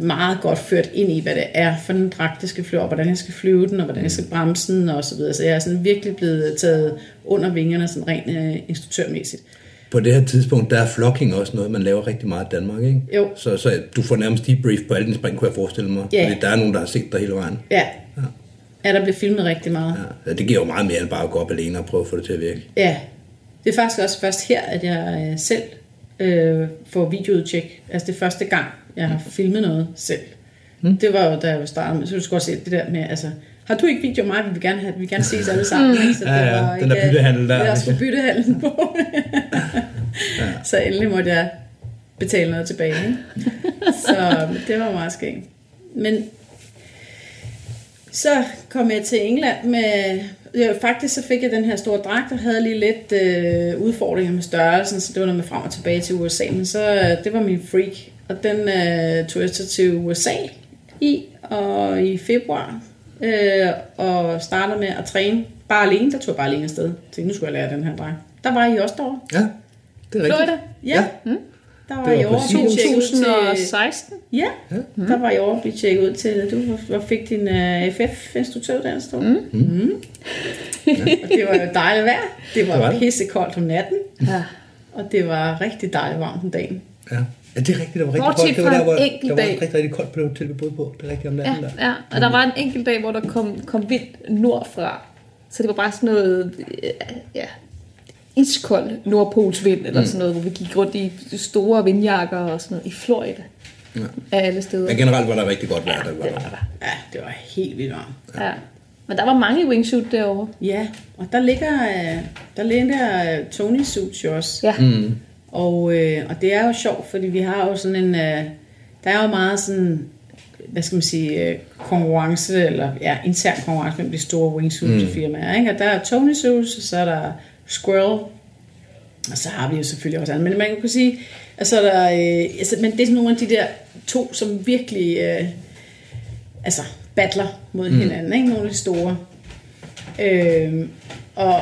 [SPEAKER 3] meget godt ført ind i, hvad det er for en dragt, jeg skal flyve, og hvordan jeg skal flyve den, og hvordan jeg skal bremse den, og så videre. Så jeg er sådan virkelig blevet taget under vingerne, sådan rent øh, instruktørmæssigt.
[SPEAKER 4] På det her tidspunkt, der er flocking også noget, man laver rigtig meget i Danmark, ikke?
[SPEAKER 3] Jo.
[SPEAKER 4] Så, så du får nærmest debrief på alle dine spring, kunne jeg forestille mig.
[SPEAKER 3] Ja.
[SPEAKER 4] Fordi der er nogen, der har set dig hele vejen.
[SPEAKER 3] Ja. Ja, der bliver filmet rigtig meget.
[SPEAKER 4] Ja. Det giver jo meget mere end bare at gå op alene og prøve at få det til at virke.
[SPEAKER 3] Ja. Det er faktisk også først her, at jeg øh, selv øh, får videoudtjek. Altså det første gang, jeg har filmet noget selv. Mm. Det var jo, da jeg startede med, så du skal også se det der med, altså, har du ikke video af mig, vi vil gerne, have, vi vil gerne ses alle sammen. ikke? Så
[SPEAKER 4] Ja,
[SPEAKER 3] det
[SPEAKER 4] ja,
[SPEAKER 3] var
[SPEAKER 4] den der
[SPEAKER 3] ikke-
[SPEAKER 4] byttehandel der.
[SPEAKER 3] Det er sgu byttehandlen på. <laughs> Så endelig måtte jeg betale noget tilbage. Ikke? Så det var meget skægt. Men så kom jeg til England med... Ja, faktisk så fik jeg den her store dragt, og havde lige lidt øh, udfordringer med størrelsen, så det var noget med frem og tilbage til USA. Men så, øh, det var min freak, og den øh, tog jeg så til USA i, og i februar øh, og startede med at træne bare alene. Der tog jeg bare alene afsted. Så nu skulle jeg lære den her dreng. Der var I også derovre.
[SPEAKER 4] Ja, det er rigtigt.
[SPEAKER 2] Florida?
[SPEAKER 3] Ja. Mm. Der var,
[SPEAKER 4] Det var
[SPEAKER 3] I tjekket ud til...
[SPEAKER 2] 2016.
[SPEAKER 3] Ja, mm. der var I over at blive tjekket ud til, du var- fik din uh, FF-instruktøruddannelse, tror mm. mm. Og det var jo dejligt vejr. Det var,
[SPEAKER 4] Det var
[SPEAKER 3] pissekoldt om natten,
[SPEAKER 2] Ja.
[SPEAKER 3] og det var rigtig dejligt varmt om dagen.
[SPEAKER 4] Ja. ja, det er rigtigt. Det var rigtig
[SPEAKER 2] Bortset
[SPEAKER 4] koldt. Det var der, hvor,
[SPEAKER 2] en
[SPEAKER 4] der var
[SPEAKER 2] dag.
[SPEAKER 4] rigtig, rigtig koldt på det hotel, vi boede på. Det er rigtigt om natten
[SPEAKER 2] Ja,
[SPEAKER 4] der.
[SPEAKER 2] ja, og der var en enkelt dag, hvor der kom, kom vind nordfra. Så det var bare sådan noget, øh, ja, iskold nordpolsvind, eller sådan noget, hvor vi gik rundt i store vindjakker og sådan noget, i Florida. Ja. Af alle steder.
[SPEAKER 4] Men generelt var der rigtig godt vejr. Der var
[SPEAKER 2] Det var
[SPEAKER 4] der.
[SPEAKER 2] der.
[SPEAKER 3] Ja, det var helt vildt varmt.
[SPEAKER 2] Ja. Men der var mange i wingsuit derovre.
[SPEAKER 3] Ja, og der ligger, øh, der ligger øh, Tony Suits jo også.
[SPEAKER 2] Ja.
[SPEAKER 4] Mm.
[SPEAKER 3] Og, øh, og det er jo sjovt, fordi vi har jo sådan en... Øh, der er jo meget sådan, hvad skal man sige, øh, konkurrence, eller ja, intern konkurrence mellem de store wingsuit-firmaer. Ikke? Og der er Tony Suits, og så er der Squirrel, og så har vi jo selvfølgelig også andre. Men man kan sige, at så er der, øh, altså, men det er sådan nogle af de der to, som virkelig øh, altså, battler mod mm. hinanden. Ikke? Nogle af de store. Øh, og,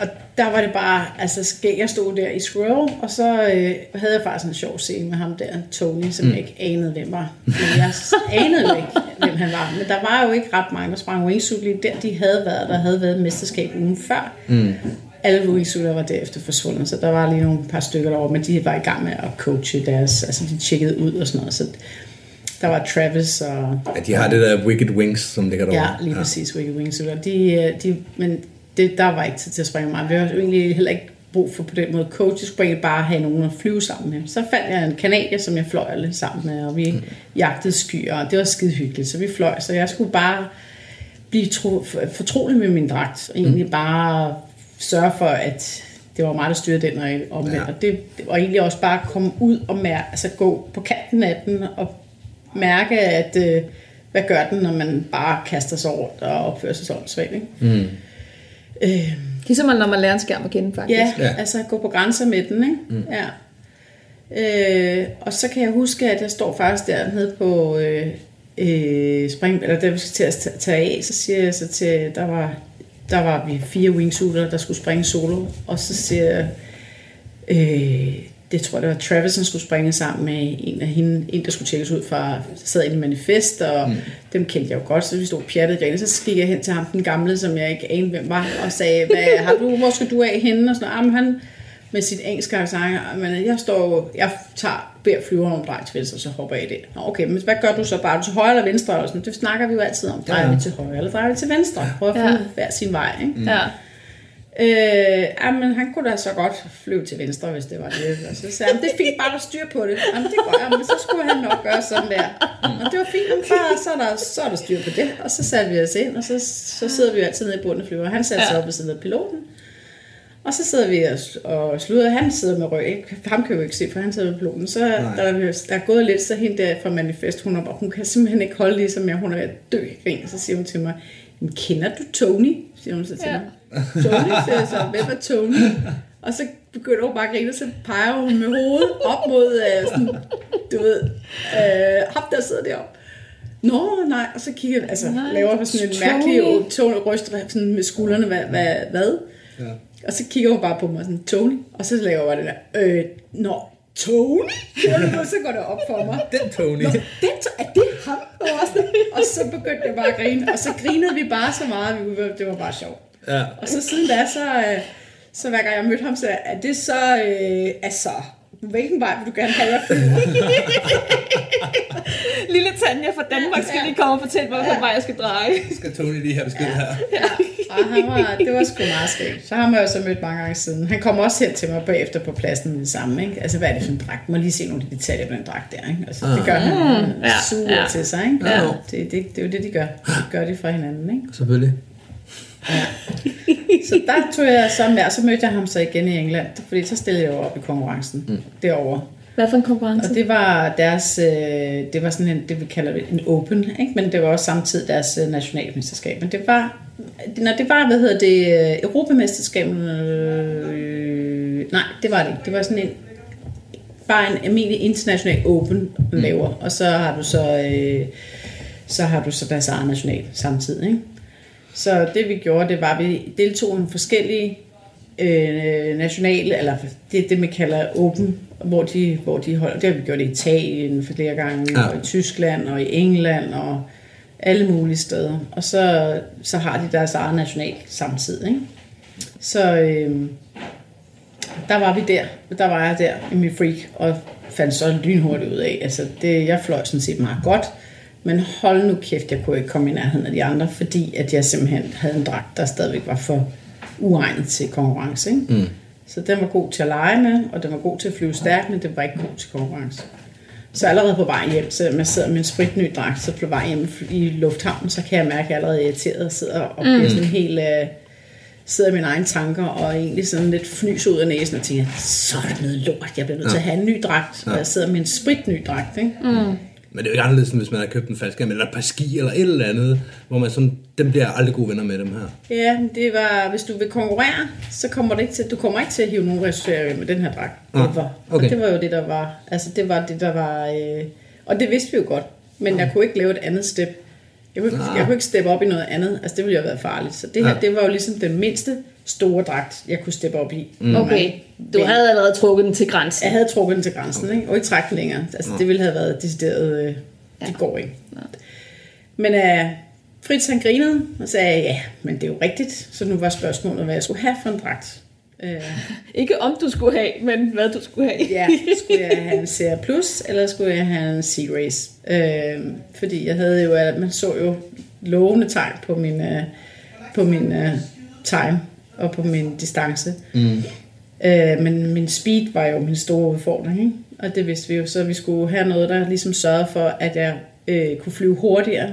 [SPEAKER 3] og der var det bare, altså skæg, jeg stod der i Squirrel, og så øh, havde jeg faktisk en sjov scene med ham der, Tony, som mm. jeg ikke anede, hvem var. Men jeg anede jo ikke, hvem han var. Men der var jo ikke ret mange, der sprang wingsuit lige der. De havde været, der havde været et mesterskab ugen før. Mm. Alle wingsuiter var derefter forsvundet, så der var lige nogle par stykker derovre, men de var i gang med at coache deres, altså de tjekkede ud og sådan noget. Så der var Travis og
[SPEAKER 4] Ja, de har det der Wicked Wings, som ligger derovre.
[SPEAKER 3] Ja, lige præcis, Wicked Wingsuit. De, øh, de, men det, der var ikke tid til at springe mig. Vi har egentlig heller ikke brug for på den måde coach. Jeg skulle egentlig bare have nogen at flyve sammen med. Så fandt jeg en kanadier, som jeg fløj lidt sammen med, og vi mm. jagtede skyer, og det var skide hyggeligt. Så vi fløj, så jeg skulle bare blive tro, fortrolig med min dragt, og egentlig bare sørge for, at det var mig, der styrede den og omvendt.
[SPEAKER 4] Ja.
[SPEAKER 3] Og det, var egentlig også bare at komme ud og mærke, altså gå på kanten af den og mærke, at øh, hvad gør den, når man bare kaster sig rundt og opfører sig sådan svagt, ikke?
[SPEAKER 4] Mm.
[SPEAKER 3] Øh,
[SPEAKER 2] Ligesom når man lærer en skærm at kende, faktisk.
[SPEAKER 3] ja,
[SPEAKER 4] Ja.
[SPEAKER 3] altså gå på grænser med den, ikke? Mm. Ja. Øh, og så kan jeg huske, at jeg står faktisk dernede på øh, øh, spring, eller der vi skal til at ta- tage af, så siger jeg så til, der var, der var vi fire wingsuiter, der skulle springe solo, og så siger jeg, øh, det tror jeg, det var Travis, som skulle springe sammen med en af hende, en der skulle tjekkes ud fra, sad inde i manifest, og mm. dem kendte jeg jo godt, så vi stod pjattet grene, så gik jeg hen til ham, den gamle, som jeg ikke anede, hvem var, og sagde, hvad, har du, hvor skal du af henne, og sådan "Ah, han, med sit engelske accent, men jeg står jeg tager, beder flyveren om drej til venstre, så hopper jeg i det. Nå, okay, men hvad gør du så bare? Du til højre eller venstre? Og sådan, det snakker vi jo altid om. Drejer
[SPEAKER 4] Ja, ja.
[SPEAKER 3] vi til højre, eller drejer vi til venstre? Prøv at
[SPEAKER 2] Ja.
[SPEAKER 3] finde hver sin vej, ikke?
[SPEAKER 2] Ja.
[SPEAKER 3] Øh, ja, men han kunne da så godt flyve til venstre, hvis det var det. Og så sagde han, det er fint, bare der styr på det. Jamen, det gør jeg, men så skulle han nok gøre sådan der. Og det var fint, men bare, så, er der, så er der styr på det. Og så satte vi os ind, og så, så sidder vi jo altid nede i bunden af flyver. Han satte sig
[SPEAKER 2] Ja.
[SPEAKER 3] op ved siden af piloten. Og så sidder vi og, og slutter. Han sidder med røg. Ikke? Ham kan vi jo ikke se, for han sidder ved piloten. Så der, der, der er gået lidt, så hende der fra Manifest, hun, er, bare- hun kan simpelthen ikke holde det, som jeg. Hun er ved at dø i grin. Så siger hun til mig, "Men kender du Tony? Siger hun så til
[SPEAKER 2] Ja.
[SPEAKER 3] mig. Tony, siger jeg så, hvem er Tony? Og så begynder hun bare at grine, og så peger hun med hovedet op mod, øh, sådan, du ved, øh, ham der sidder deroppe. Nå, nej, og så kigger jeg, altså
[SPEAKER 2] Nej,
[SPEAKER 3] laver sådan en
[SPEAKER 2] Tony.
[SPEAKER 3] mærkelig tone og ryst sådan med skuldrene, hvad, hvad, hvad?
[SPEAKER 4] Ja.
[SPEAKER 3] Og så kigger hun bare på mig sådan, Tony, og så laver jeg bare det der, øh, nå, Tony? <laughs> Og så går det op for mig.
[SPEAKER 4] Den Tony.
[SPEAKER 3] Nå, det, er det ham? Og, også, og så begyndte jeg bare at grine, og så grinede vi bare så meget, det var bare sjovt.
[SPEAKER 4] Ja.
[SPEAKER 3] Og så siden da, så, øh, så hver gang jeg mødte ham, så er det så, øh, altså, hvilken vej vil du gerne have, jeg? <laughs>
[SPEAKER 2] Lille Tanja fra Danmark skal lige komme og fortælle mig, hvilken vej jeg skal dreje.
[SPEAKER 4] Skal Tony lige have besked her?
[SPEAKER 3] Og han var, det var sgu meget skægt. Så har man jo så mødt mange gange siden. Han kom også hen til mig bagefter på pladsen med det samme. Ikke? Altså, hvad er det for en dragt? Må lige se nogle af de detaljer på den dragt der. Ikke? Altså, det gør han
[SPEAKER 2] ja,
[SPEAKER 3] ja, suger
[SPEAKER 2] ja.
[SPEAKER 3] ja. til sig. Ikke?
[SPEAKER 4] Ja.
[SPEAKER 3] Ja. Det, det, det, er jo det, de gør. De gør det fra hinanden. Ikke?
[SPEAKER 4] Selvfølgelig.
[SPEAKER 3] Så der tog jeg så med, og så mødte jeg ham så igen i England, fordi så stillede jeg jo op i konkurrencen mm. derovre.
[SPEAKER 2] Hvad for en konkurrence?
[SPEAKER 3] Og det var deres, øh, det var sådan en, det vi kalder en open, ikke? men det var også samtidig deres øh, nationalmesterskab. Men det var, når det var, hvad hedder det, øh, Europamesterskab, øh, nej, det var det ikke. Det var sådan en, bare en almindelig international open, man laver. Og så har du så, øh, så har du så deres eget national samtidig. Ikke? Så det vi gjorde, det var, at vi deltog i nogle forskellige øh, nationale, eller det det, man kalder open, hvor de, hvor de holder. Det har vi gjort i Italien flere gange,
[SPEAKER 4] ja.
[SPEAKER 3] og i Tyskland, og i England, og alle mulige steder. Og så, så har de deres eget national samtidig. Ikke? Så øh, der var vi der. Der var jeg der i min freak, og fandt så lynhurtigt ud af. Altså, det, jeg fløj sådan set meget godt. Men hold nu kæft, jeg kunne ikke komme i nærheden af de andre, fordi at jeg simpelthen havde en dragt, der stadigvæk var for uegnet til konkurrence. Ikke? Mm. Så den var god til at lege med, og den var god til at flyve stærkt, men den var ikke god til konkurrence. Så allerede på vej hjem, selvom jeg sidder med en spritny dragt, så på vej hjem i lufthavnen, så kan jeg mærke, at jeg allerede er irriteret og sidder og bliver sådan helt... Øh, sidder i mine egne tanker og egentlig sådan lidt fnys ud af næsen og tænker, så er det noget lort, jeg bliver nødt til at have en ny dragt, og jeg sidder med en spritny dragt, ikke? Mm.
[SPEAKER 4] Men det er jo ikke anderledes, end hvis man har købt en faldskærm, eller et par ski, eller et eller andet, hvor man sådan, dem bliver aldrig gode venner med dem her.
[SPEAKER 3] Ja, det var, hvis du vil konkurrere, så kommer det ikke til, du kommer ikke til at hive nogen resultater med den her dragt.
[SPEAKER 4] Ah, okay.
[SPEAKER 3] Og det var jo det, der var, altså det var det, der var, øh, og det vidste vi jo godt, men jeg kunne ikke lave et andet step. Jeg kunne, ikke,
[SPEAKER 4] Ah.
[SPEAKER 3] jeg kunne ikke steppe op i noget andet, altså det ville jo have været farligt. Så det her,
[SPEAKER 4] Ja.
[SPEAKER 3] det var jo ligesom den mindste store dragt, jeg kunne steppe op i. Mm.
[SPEAKER 2] Okay, du havde allerede trukket den til grænsen.
[SPEAKER 3] Jeg havde trukket den til grænsen, ikke? og ikke trækket den længere. Altså, det ville have været decideret, øh, det går ikke. Men øh, Fritz han grinede og sagde, ja, men det er jo rigtigt. Så nu var spørgsmålet, hvad jeg skulle have for en dragt. Øh, <laughs>
[SPEAKER 2] Ikke om du skulle have, men hvad du skulle have.
[SPEAKER 3] ja, skulle jeg have en Serie Plus, eller skulle jeg have en C-Race? Øh, fordi jeg havde jo, at man så jo lovende tegn på min, øh, på min øh, time og på min distance. Mm. Øh, men min speed var jo min store udfordring, ikke? og det vidste vi jo, så vi skulle have noget, der ligesom sørgede for, at jeg øh, kunne flyve hurtigere,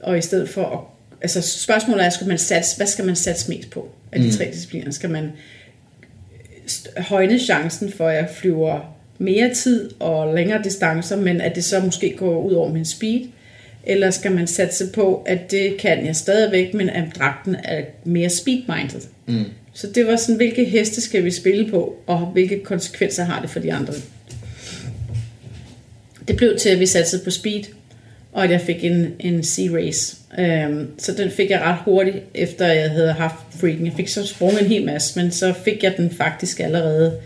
[SPEAKER 3] og i stedet for at, altså spørgsmålet er, skal man satse, hvad skal man satse mest på af de tre discipliner? Skal man højne chancen for, at jeg flyver mere tid og længere distancer, men at det så måske går ud over min speed? Eller skal man satse på, at det kan jeg stadigvæk, men at dragten er mere speed-minded? Mm. Så det var sådan, hvilke heste skal vi spille på, og hvilke konsekvenser har det for de andre? Det blev til, at vi satsede på speed, og at jeg fik en, en C-race. Um, så den fik jeg ret hurtigt, efter jeg havde haft freaking. Jeg fik så sprunget en hel masse, men så fik jeg den faktisk allerede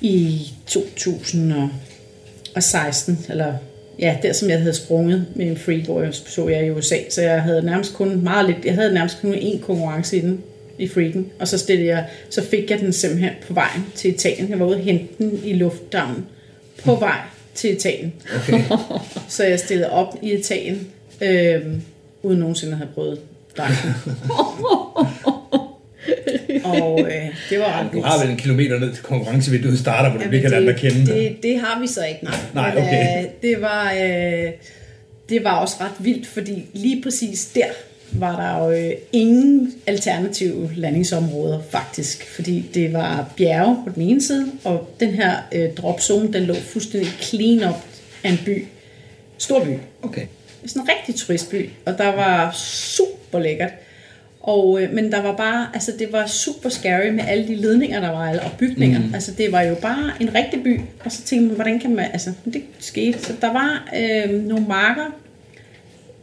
[SPEAKER 3] i 2016, eller ja, der som jeg havde sprunget med en jeg så jeg i USA, så jeg havde nærmest kun meget lidt, jeg havde nærmest kun én konkurrence i den, i freaken, og så, stillede jeg, så fik jeg den simpelthen på vejen til Italien. Jeg var ude og hente den i lufthavnen på vej til Italien.
[SPEAKER 4] Okay. <laughs>
[SPEAKER 3] Så jeg stillede op i Italien, øhm, uden nogensinde at have prøvet <laughs> dragten. Og øh, det var ret
[SPEAKER 4] Du
[SPEAKER 3] vildt.
[SPEAKER 4] har vel en kilometer ned til konkurrencevinduet starter, hvor du
[SPEAKER 3] Jamen,
[SPEAKER 4] lige kan lade dig kende.
[SPEAKER 3] det, det har vi så ikke, nej.
[SPEAKER 4] Nej,
[SPEAKER 3] Men,
[SPEAKER 4] okay.
[SPEAKER 3] øh, det, var, øh, det var også ret vildt, fordi lige præcis der var der jo øh, ingen alternative landingsområder faktisk, fordi det var bjerge på den ene side, og den her øh, dropzone, den lå fuldstændig clean up af en by. Stor by.
[SPEAKER 4] Okay.
[SPEAKER 3] Sådan en rigtig turistby, og der var super lækkert. Og, øh, men der var bare, altså det var super scary med alle de ledninger, der var, og bygninger. Mm. Altså det var jo bare en rigtig by, og så tænkte man, hvordan kan man, altså det skete. Så der var øh, nogle marker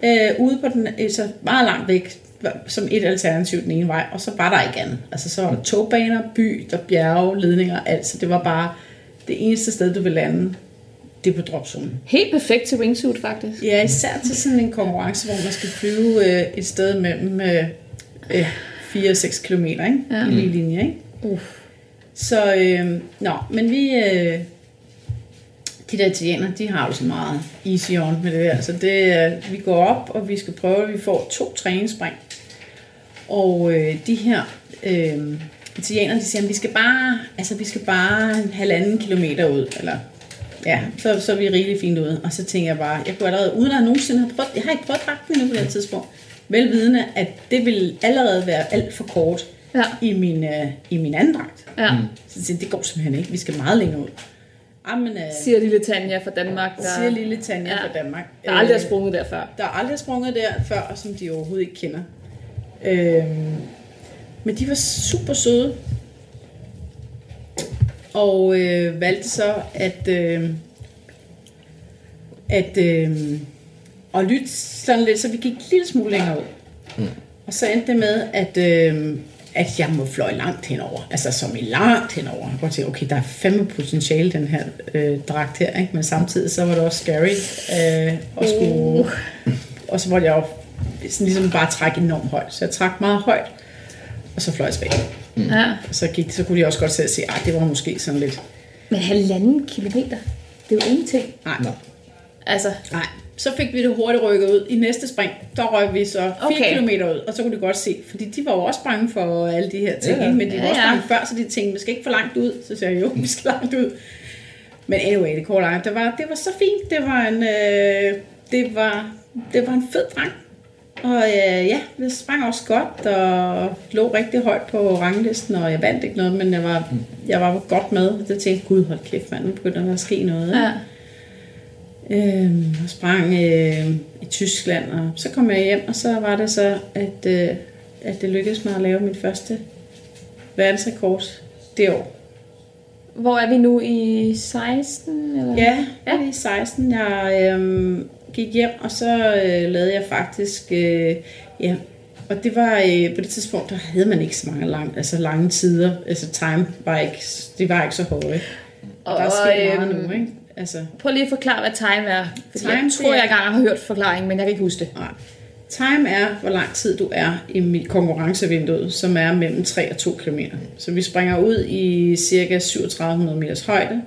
[SPEAKER 3] øh, ude på den, øh, så meget langt væk, som et alternativ den ene vej, og så var der ikke andet. Altså så var der togbaner, by, der bjerge, ledninger, alt. Så det var bare det eneste sted, du ville lande, det er på dropzonen.
[SPEAKER 2] Helt perfekt til wingsuit, faktisk.
[SPEAKER 3] Ja, især til sådan en konkurrence, hvor man skal flyve øh, et sted mellem øh, øh, 4-6 km ikke? Ja. i lige linje. Ikke?
[SPEAKER 2] Uh.
[SPEAKER 3] Så, øh, nå, men vi... Øh, de der italienere, de har jo så meget easy on med det der. Så det, øh, vi går op, og vi skal prøve, at vi får to træningsspring. Og øh, de her øh, italienere, de siger, at vi skal bare, altså, vi skal bare en halvanden kilometer ud, eller Ja, så, så er vi rigtig fint ude. Og så tænker jeg bare, jeg kunne allerede, uden at nogensinde har prøvet, jeg har ikke prøvet dragten endnu på det tidspunkt, velvidende, at det vil allerede være alt for kort
[SPEAKER 2] Ja.
[SPEAKER 3] i, min, uh, i min anden dragt.
[SPEAKER 2] Ja.
[SPEAKER 3] Så siger det går simpelthen ikke, vi skal meget længere ud. Jamen, uh,
[SPEAKER 2] Siger lille Tanja fra Danmark, der,
[SPEAKER 3] siger lille Tanja
[SPEAKER 2] Ja.
[SPEAKER 3] fra Danmark.
[SPEAKER 2] der aldrig har
[SPEAKER 3] Øh,
[SPEAKER 2] sprunget der før.
[SPEAKER 3] der er aldrig sprunget der før, og som de overhovedet ikke kender. Øhm, men de var super søde. Og øh, valgte så, at, øh, at øh, og lytte sådan lidt, så vi gik en lille smule længere ud. Mm. Og så endte det med, at, øh, at jeg må fløje langt henover. Altså som i langt henover. Jeg kunne tænke, okay, der er fandme potentiale den her øh, dragt her, ikke? men samtidig så var det også scary. Øh, og, skulle, uh. <laughs> og så måtte jeg jo sådan ligesom bare trække enormt højt. Så jeg trak meget højt, og så fløj jeg tilbage.
[SPEAKER 2] Mm. Ja.
[SPEAKER 3] Så, gik, så kunne de også godt selv se, at det var måske sådan lidt...
[SPEAKER 2] Men halvanden kilometer, det er jo ingenting.
[SPEAKER 3] Nej. Nej.
[SPEAKER 2] Altså.
[SPEAKER 3] Nej. Så fik vi det hurtigt rykket ud. I næste spring, der røg vi så 4 okay. km ud, og så kunne de godt se, fordi de var jo også bange for alle de her ting, ja, men de var ja, også bange ja. før, så de tænkte, vi skal ikke for langt ud. Så sagde jeg, jo, <laughs> vi skal langt ud. Men anyway, det korte det var, det var så fint. Det var en, øh, det var, det var en fed dreng. Og øh, ja, det sprang også godt, og lå rigtig højt på ranglisten, og jeg vandt ikke noget, men jeg var, jeg var godt med. Det tænkte gud, hold kæft, mand, nu begynder der at ske noget. Ja. Øh, og sprang øh, i Tyskland, og så kom jeg hjem, og så var det så, at, øh, at det lykkedes mig at lave min første verdensrekord det år.
[SPEAKER 2] Hvor er vi nu i 16? Eller?
[SPEAKER 3] Ja, ja. i 16. Jeg øh, gik hjem, og så øh, lavede jeg faktisk, øh, ja, og det var øh, på det tidspunkt, der havde man ikke så mange lang, altså lange tider, altså time var ikke, det var ikke så høje. Og, og der er sket meget øh, nu, ikke?
[SPEAKER 2] Altså, Prøv lige at forklare, hvad time er. Time, jeg tror, jeg engang har hørt forklaringen, men jeg kan ikke huske det.
[SPEAKER 3] Nej. Time er, hvor lang tid du er i konkurrencevinduet, som er mellem 3 og 2 km. Så vi springer ud i cirka 3700 meters højde,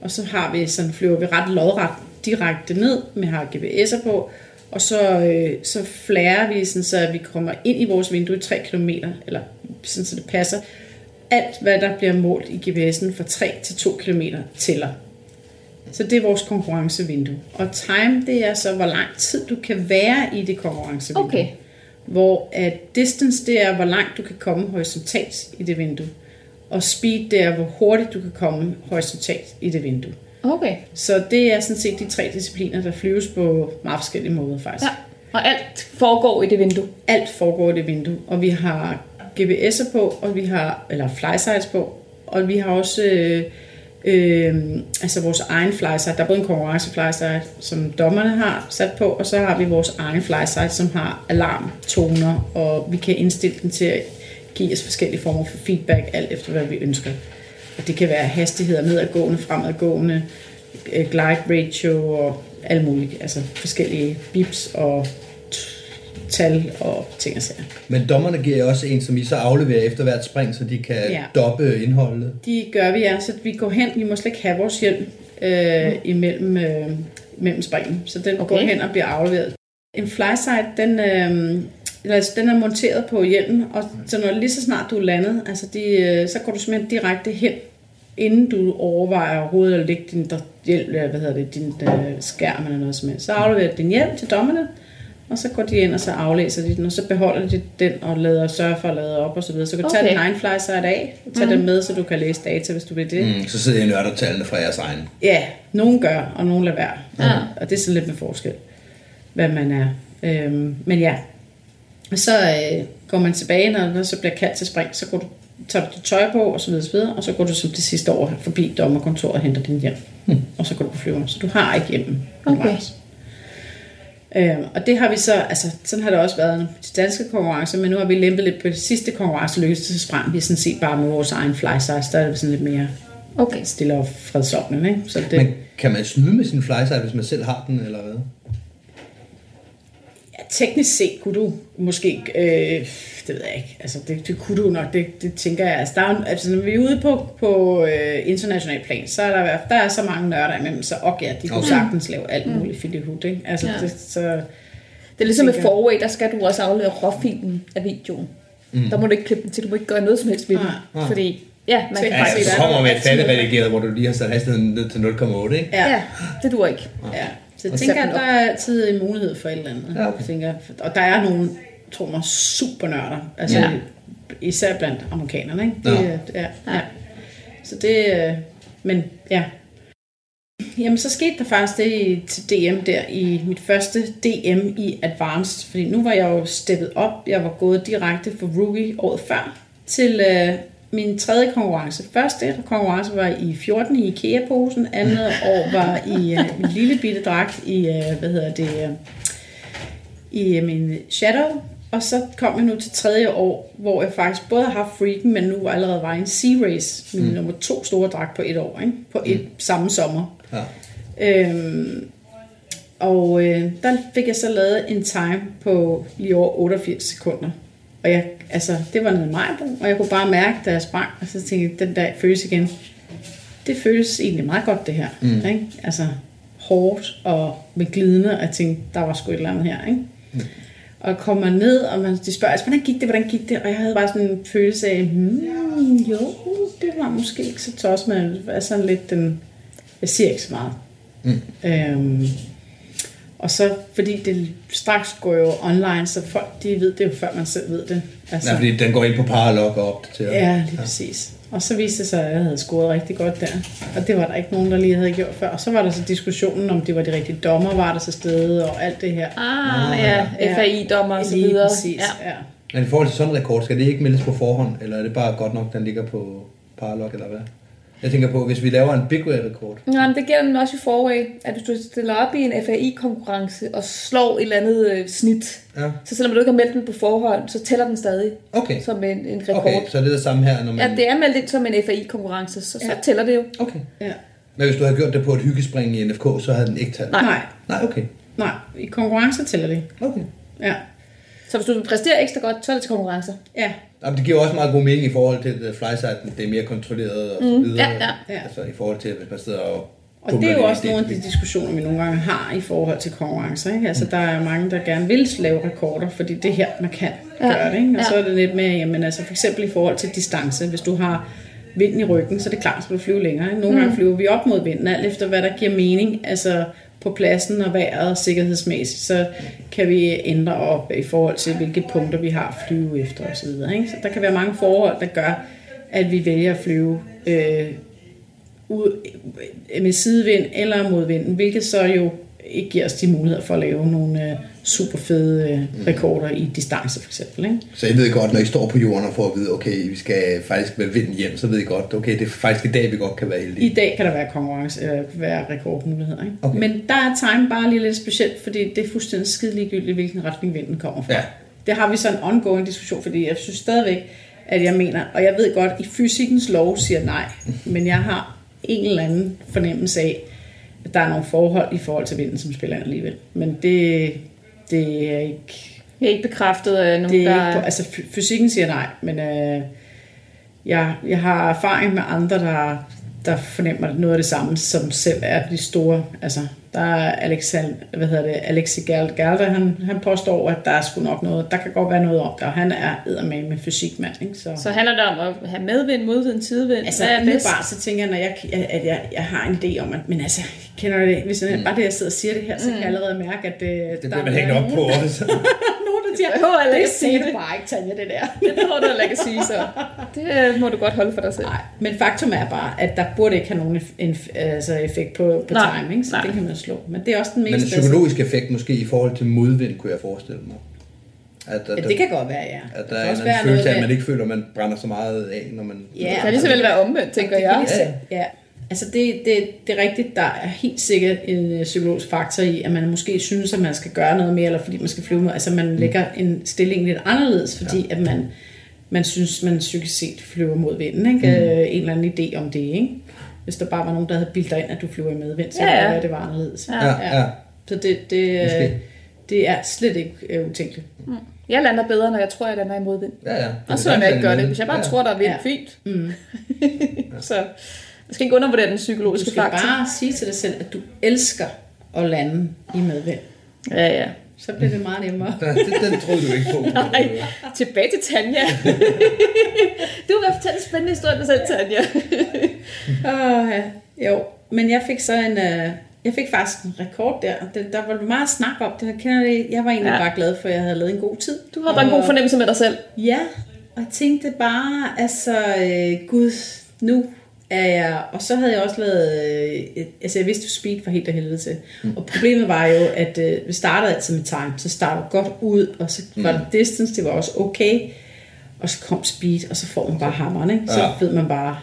[SPEAKER 3] og så har vi sådan, flyver vi ret lodret direkte ned, med har GPS'er på, og så, øh, så flærer vi, sådan, så vi kommer ind i vores vindue i 3 km, eller sådan, så det passer. Alt, hvad der bliver målt i GPS'en fra 3 til 2 km, tæller. Så det er vores konkurrencevindue. Og time, det er så, hvor lang tid du kan være i det konkurrencevindue.
[SPEAKER 2] Okay.
[SPEAKER 3] Hvor at distance, det er, hvor langt du kan komme horisontalt i det vindue. Og speed, det er, hvor hurtigt du kan komme horisontalt i det vindue.
[SPEAKER 2] Okay.
[SPEAKER 3] Så det er sådan set de tre discipliner, der flyves på meget forskellige måder faktisk. Ja.
[SPEAKER 2] Og alt foregår i det vindue?
[SPEAKER 3] Alt foregår i det vindue. Og vi har GPS'er på, og vi har, eller flysites på, og vi har også øh, øh, altså vores egen flysite. Der er både en konkurrence flysite, som dommerne har sat på, og så har vi vores egen flysite, som har alarmtoner, og vi kan indstille den til at give os forskellige former for feedback, alt efter hvad vi ønsker. Og det kan være hastigheder nedadgående, fremadgående, øh, glide ratio og alt muligt. Altså forskellige bips og tal og ting og sager.
[SPEAKER 4] Men dommerne giver jo også en, som I så afleverer efter hvert spring, så de kan ja. doppe indholdet?
[SPEAKER 3] De gør vi, ja. Så vi går hen, vi må slet ikke have vores hjelm øh, mm. imellem, øh, mellem springen. Så den okay. går hen og bliver afleveret. En flyside, den, øh, altså, den er monteret på hjelmen, og så når lige så snart du er landet, altså de, øh, så går du simpelthen direkte hen, inden du overvejer overhovedet at lægge din hjelm, hvad hedder det, din uh, skærm eller noget som helst. Så afleverer du din hjelm til dommerne, og så går de ind, og så aflæser de den, og så beholder de den og lader sørge for at lade op og så videre. Så du kan okay. tage din egen flyside af, og tage mm. dem med, så du kan læse data, hvis du vil det.
[SPEAKER 4] Mm, så sidder I og nørder tallene fra jeres egen.
[SPEAKER 3] Ja, nogen gør, og nogen lader være. Ja. Og det er sådan lidt med forskel, hvad man er. Øhm, men ja, og så øh, går man tilbage, når der så bliver kaldt til spring, så går du, tager du dit tøj på, og så videre, så videre, og så går du som det sidste år forbi dommerkontoret og henter din hjem. Mm. Og så går du på flyveren. Så du har ikke hjemme.
[SPEAKER 2] Okay.
[SPEAKER 3] Øh, og det har vi så, altså sådan har det også været til danske konkurrencer, men nu har vi lempet lidt på det sidste konkurrence, lykkedes så sprang vi sådan set bare med vores egen fly size, der er det sådan lidt mere okay. stille og fredsommen. Ikke? Så det,
[SPEAKER 4] men kan man snyde med sin fly size, hvis man selv har den, eller hvad?
[SPEAKER 3] Ja, teknisk set kunne du måske, øh, det ved jeg ikke, altså det, det kunne du nok, det, det tænker jeg. Altså, der er, altså når vi er ude på, på øh, international plan, så er der, der er så mange nørder imellem, så okay, de kunne okay. sagtens lave alt mm. muligt mm. hud, ikke? Altså, ja. det, så, det
[SPEAKER 2] er ligesom med Forway, der skal du også aflevere råfilen af videoen. Mm. Der må du ikke klippe den til, du må ikke gøre noget som helst ved den. Ah. Fordi Ja, man kan
[SPEAKER 4] ja, se, så kommer med et færdigredigeret, hvor du lige har sat hastigheden ned til 0,8, ikke?
[SPEAKER 2] Ja. ja, det duer ikke.
[SPEAKER 3] Ja. Så jeg tænker, at der er altid en mulighed for et eller andet. Ja, okay. jeg tænker, og der er nogle, tror mig, super nørder. Altså, ja. især blandt amerikanerne, ikke? Det, ja. Ja, ja. Så det, øh, men ja. Jamen, så skete der faktisk det til DM der, i mit første DM i Advanced, fordi nu var jeg jo steppet op, jeg var gået direkte fra rookie året før, til øh, min tredje konkurrence. Første konkurrence var i 14 i IKEA-posen. Andet år var i uh, en lille bitte dragt i, uh, hvad hedder det, uh, i min shadow, og så kom jeg nu til tredje år, hvor jeg faktisk både har haft freaken, men nu allerede var i en sea race, min mm. nummer to store dragt på et år, ikke? på et mm. samme sommer.
[SPEAKER 4] Ja.
[SPEAKER 3] Øhm, og øh, der fik jeg så lavet en time på lige over 88 sekunder. Og jeg, altså, det var noget mig, og jeg kunne bare mærke, da jeg sprang, og så tænkte jeg, den der føles igen. Det føles egentlig meget godt, det her. Mm. Ikke? Altså, hårdt og med glidende, og jeg tænkte, der var sgu et eller andet her. Ikke? Mm. Og kommer ned, og man, de spørger, altså, hvordan gik det, hvordan gik det? Og jeg havde bare sådan en følelse af, hmm, jo, det var måske ikke så tosset, men det var sådan lidt den, jeg siger ikke så meget. Mm. Øhm, og så, fordi det straks går jo online, så folk de ved det jo, før man selv ved det.
[SPEAKER 4] Altså, ja, fordi den går ind på Paralog og opdaterer.
[SPEAKER 3] Ja, lige ja. præcis. Og så viste det sig, at jeg havde scoret rigtig godt der. Og det var der ikke nogen, der lige havde gjort før. Og så var der så diskussionen, om det var de rigtige dommer, var der så stede, og alt det her.
[SPEAKER 2] Ah, ja, ja. FAI-dommer og så videre.
[SPEAKER 3] Lige præcis, ja. ja.
[SPEAKER 4] Men i forhold til sådan en rekord, skal det ikke meldes på forhånd, eller er det bare godt nok, den ligger på Paralog, eller hvad? Jeg tænker på, hvis vi laver en big rekord
[SPEAKER 2] Ja, men det gælder den også i forway, at hvis du stiller op i en FAI-konkurrence og slår et eller andet øh, snit, ja. så selvom du ikke har meldt den på forhånd, så tæller den stadig
[SPEAKER 4] okay.
[SPEAKER 2] som en, en rekord.
[SPEAKER 4] Okay, så det er det samme her, når man...
[SPEAKER 2] Ja, det er meldt ind som en FAI-konkurrence, så, ja. så tæller det jo.
[SPEAKER 4] Okay. Ja. Men hvis du havde gjort det på et hyggespring i NFK, så havde den ikke talt?
[SPEAKER 3] Nej. Nej.
[SPEAKER 4] Nej, okay.
[SPEAKER 3] Nej, i konkurrencer tæller det.
[SPEAKER 4] Okay.
[SPEAKER 3] Ja.
[SPEAKER 2] Så hvis du præsterer ekstra godt, så er det til konkurrencer?
[SPEAKER 3] Ja.
[SPEAKER 4] Jamen, det giver også meget god mening i forhold til at flyside, det er mere kontrolleret og så
[SPEAKER 2] Mm.
[SPEAKER 4] videre.
[SPEAKER 2] Ja, ja.
[SPEAKER 4] Altså i forhold til, hvis man sidder og...
[SPEAKER 3] Og det er jo også nogle af de diskussioner, vi nogle gange har i forhold til konkurrencer. Ikke? Altså, der er mange, der gerne vil lave rekorder, fordi det er her, man kan
[SPEAKER 2] Ja.
[SPEAKER 3] gøre det. Ikke? Og
[SPEAKER 2] Ja.
[SPEAKER 3] så er det lidt mere, jamen altså for eksempel i forhold til distance. Hvis du har vinden i ryggen, så er det klart, skal du flyve længere. Ikke? Nogle gange flyver vi op mod vinden, alt efter hvad der giver mening. Altså på pladsen og vejret og sikkerhedsmæssigt, så kan vi ændre op i forhold til, hvilke punkter vi har at flyve efter osv. Ikke? Så der kan være mange forhold, der gør, at vi vælger at flyve øh, ud med sidevind eller mod vinden, hvilket så jo ikke giver os de muligheder for at lave nogle øh, super fede øh, rekorder i distance for eksempel. Ikke?
[SPEAKER 4] Så jeg ved godt, når I står på jorden og får at vide, okay, vi skal faktisk med vinden hjem, så ved I godt, okay, det er faktisk i dag, vi godt kan være heldige.
[SPEAKER 3] I dag kan der være konkurrence, øh, være rekordmuligheder. Ikke?
[SPEAKER 4] Okay.
[SPEAKER 3] Men der er time bare lige lidt specielt, fordi det er fuldstændig skide ligegyldigt, hvilken retning vinden kommer fra.
[SPEAKER 4] Ja.
[SPEAKER 3] Det har vi så en ongoing diskussion, fordi jeg synes stadigvæk, at jeg mener, og jeg ved godt, at fysikkens lov siger nej, <laughs> men jeg har en eller anden fornemmelse af, der er nogle forhold i forhold til vinden, som spiller ind alligevel. Men det, det er ikke...
[SPEAKER 2] Jeg er ikke bekræftet af nogen,
[SPEAKER 3] Det er
[SPEAKER 2] der...
[SPEAKER 3] ikke på, altså fy- fysikken siger nej, men øh, jeg, jeg har erfaring med andre, der, der fornemmer noget af det samme, som selv er de store. Altså, der er Alexander, hvad hedder det, Alexi Galder, han, han påstår, at der er sgu nok noget, der kan godt være noget om det, og han er eddermame med fysikmand, ikke? Så,
[SPEAKER 2] Så handler det om at have medvind, modvind, sidevind.
[SPEAKER 3] Altså,
[SPEAKER 2] Hvad er bedst?
[SPEAKER 3] bare så tænker jeg, når jeg, at jeg, jeg har en idé om, at, men altså, kender du det? Hvis jeg, bare det, jeg sidder og siger det her, så kan jeg allerede mærke, at det,
[SPEAKER 4] Det bliver man hængt op på også. <laughs>
[SPEAKER 3] siger,
[SPEAKER 2] behøver heller
[SPEAKER 3] det
[SPEAKER 2] ikke at sige
[SPEAKER 3] du
[SPEAKER 2] det."
[SPEAKER 3] bare ikke, Tanja, det der.
[SPEAKER 2] Det tror du heller ikke at sige, så <laughs> det øh, må du godt holde for dig selv.
[SPEAKER 3] Nej, men faktum er bare, at der burde ikke have nogen en, altså effekt på, på
[SPEAKER 2] Nej,
[SPEAKER 3] timing, så
[SPEAKER 2] nej.
[SPEAKER 3] det kan man slå. Men det er også den
[SPEAKER 4] Men
[SPEAKER 3] mest...
[SPEAKER 4] en psykologisk effekt måske i forhold til modvind, kunne jeg forestille mig. At, at,
[SPEAKER 3] Ja, det kan godt være, ja.
[SPEAKER 4] at
[SPEAKER 3] Det
[SPEAKER 4] der er en følelse af,
[SPEAKER 3] noget
[SPEAKER 4] at man ikke føler, at man brænder så meget af, når man...
[SPEAKER 3] Ja.
[SPEAKER 2] Det kan lige så vel være omvendt, tænker
[SPEAKER 3] Det
[SPEAKER 2] jeg.
[SPEAKER 3] se- Ja, altså det, det, det er rigtigt, der er helt sikkert en øh, psykologisk faktor i, at man måske synes, at man skal gøre noget mere, eller fordi man skal flyve med. Altså man lægger en stilling lidt anderledes, fordi ja. at man, man synes, man psykisk set flyver mod vinden. Ikke? Mm. En eller anden idé om det, ikke? Hvis der bare var nogen, der havde bildt dig ind, at du flyver i medvind, så
[SPEAKER 2] Ja,
[SPEAKER 3] ja, være, det var anderledes.
[SPEAKER 2] Ja.
[SPEAKER 4] Ja, ja.
[SPEAKER 3] Så det, det,
[SPEAKER 4] Måske.
[SPEAKER 3] øh, det er slet ikke øh, utænkeligt.
[SPEAKER 2] Jeg lander bedre, når jeg tror, jeg lander i modvind.
[SPEAKER 4] Ja, ja.
[SPEAKER 2] Og så jeg ikke gør det. Hvis jeg bare
[SPEAKER 4] ja.
[SPEAKER 2] tror, der er vind,
[SPEAKER 3] Ja.
[SPEAKER 2] fint. Mm. <laughs> så jeg skal ikke undervurdere den
[SPEAKER 3] Du
[SPEAKER 2] psykologiske
[SPEAKER 3] skal
[SPEAKER 2] faktor.
[SPEAKER 3] bare sige til dig selv, at du elsker at lande i medvind.
[SPEAKER 2] Ja, ja.
[SPEAKER 3] Så bliver det meget nemmere.
[SPEAKER 4] Ja, den, den troede du ikke på. <laughs>
[SPEAKER 2] Nej, tilbage til Tanja. <laughs> du vil fortælle en spændende historie dig selv, Tanja. <laughs>
[SPEAKER 3] Åh, ja. Jo, men jeg fik så en... Øh, jeg fik faktisk en rekord der. Det, der var meget snak om det. Jeg, kender det. jeg var egentlig
[SPEAKER 2] Ja.
[SPEAKER 3] ja. bare glad for, at jeg havde lavet en god tid.
[SPEAKER 2] Du har bare en god fornemmelse med dig selv.
[SPEAKER 3] Ja, og jeg tænkte bare, altså, øh, gud, nu er jeg... Og så havde jeg også lavet... Øh, altså, jeg vidste, at speed var helt af helvede til. Mm. Og problemet var jo, at øh, vi startede altid med time. Så startede godt ud, og så var der distance, det var også okay. Og så kom speed, og så får man bare hammeren, ikke? Så
[SPEAKER 4] Ja.
[SPEAKER 3] ja. ved man bare...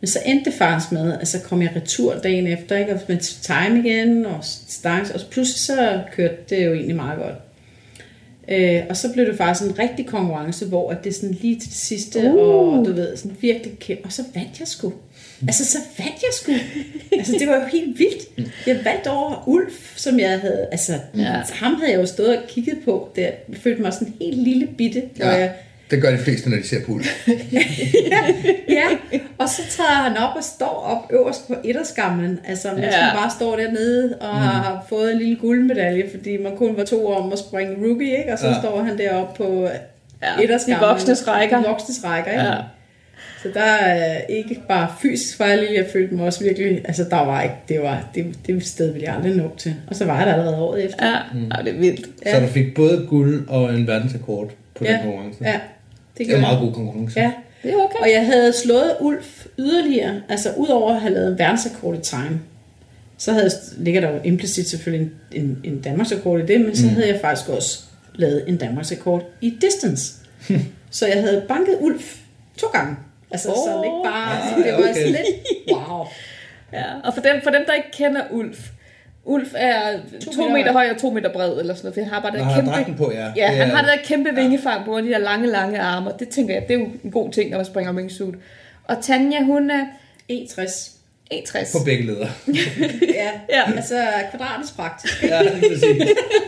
[SPEAKER 3] Men så endte det faktisk med, at så kom jeg retur dagen efter, ikke? Og med time igen, og stance, og pludselig så kørte det jo egentlig meget godt. Øh, og så blev det faktisk en rigtig konkurrence, hvor at det er sådan lige til det sidste, uh. og du ved, sådan virkelig kæmpe. Og så vandt jeg sgu. <laughs> Altså, så vandt jeg sgu. altså, det var jo helt vildt. Jeg vandt over Ulf, som jeg havde, altså, ja. ham havde jeg jo stået og kigget på. Der. Jeg følte mig sådan helt lille bitte. Ja.
[SPEAKER 4] Ja.
[SPEAKER 3] Jeg,
[SPEAKER 4] Det gør de fleste, når de ser pool. <laughs>
[SPEAKER 3] ja, og så tager han op og står op øverst på etterskamlen. Altså, mens
[SPEAKER 2] Ja.
[SPEAKER 3] ja. man bare står dernede og mm. har fået en lille guldmedalje, fordi man kun var to år om at springe rookie, ikke? Og så
[SPEAKER 4] Ja.
[SPEAKER 3] ja. står han deroppe på
[SPEAKER 2] Ja,
[SPEAKER 3] etterskamlen.
[SPEAKER 2] de voksnes rækker.
[SPEAKER 3] De voksnes rækker, ikke?
[SPEAKER 2] Ja.
[SPEAKER 3] Ja. Så der er ikke bare fysisk var jeg lille, jeg følte mig også virkelig, altså der var ikke, det var, det, det sted ville jeg aldrig nå til. Og så var jeg der allerede året efter.
[SPEAKER 2] Ja, mm. ja det er vildt.
[SPEAKER 4] Så du fik både guld og en verdensrekord på den
[SPEAKER 3] Ja.
[SPEAKER 4] konkurrence.
[SPEAKER 3] Ja, det,
[SPEAKER 4] Det er
[SPEAKER 3] gjorde
[SPEAKER 4] en meget god konkurrence.
[SPEAKER 3] Ja,
[SPEAKER 2] Det er okay.
[SPEAKER 3] Og jeg havde slået Ulf yderligere, altså udover at have lavet en verdensrekord i time, så havde, ligger der jo implicit selvfølgelig en, en, en Danmarksrekord i det, men så havde jeg faktisk også lavet en Danmarksrekord i distance. <laughs> så jeg havde banket Ulf to gange. Altså oh, så
[SPEAKER 2] Åh.
[SPEAKER 3] ikke bare,
[SPEAKER 4] Ah,
[SPEAKER 3] det var
[SPEAKER 4] okay.
[SPEAKER 3] sådan lidt, wow. <laughs>
[SPEAKER 2] Ja, og for dem, for dem, der ikke kender Ulf, Ulf er to,
[SPEAKER 3] To meter
[SPEAKER 2] meter
[SPEAKER 3] høj.
[SPEAKER 2] og to meter bred, eller sådan noget, for han har bare
[SPEAKER 4] han har
[SPEAKER 2] kæmpe...
[SPEAKER 4] dragten på, ja.
[SPEAKER 2] Ja,
[SPEAKER 4] Det
[SPEAKER 2] han har det der kæmpe vingefang på, de der lange, lange arme, det tænker jeg, det er jo en god ting, når man springer wingsuit. Og Tanja, hun er
[SPEAKER 3] 61.
[SPEAKER 2] 61.
[SPEAKER 4] På begge ledere. <laughs>
[SPEAKER 3] Ja,
[SPEAKER 2] Ja.
[SPEAKER 3] altså kvadratisk praktisk.
[SPEAKER 4] ja, lige præcis.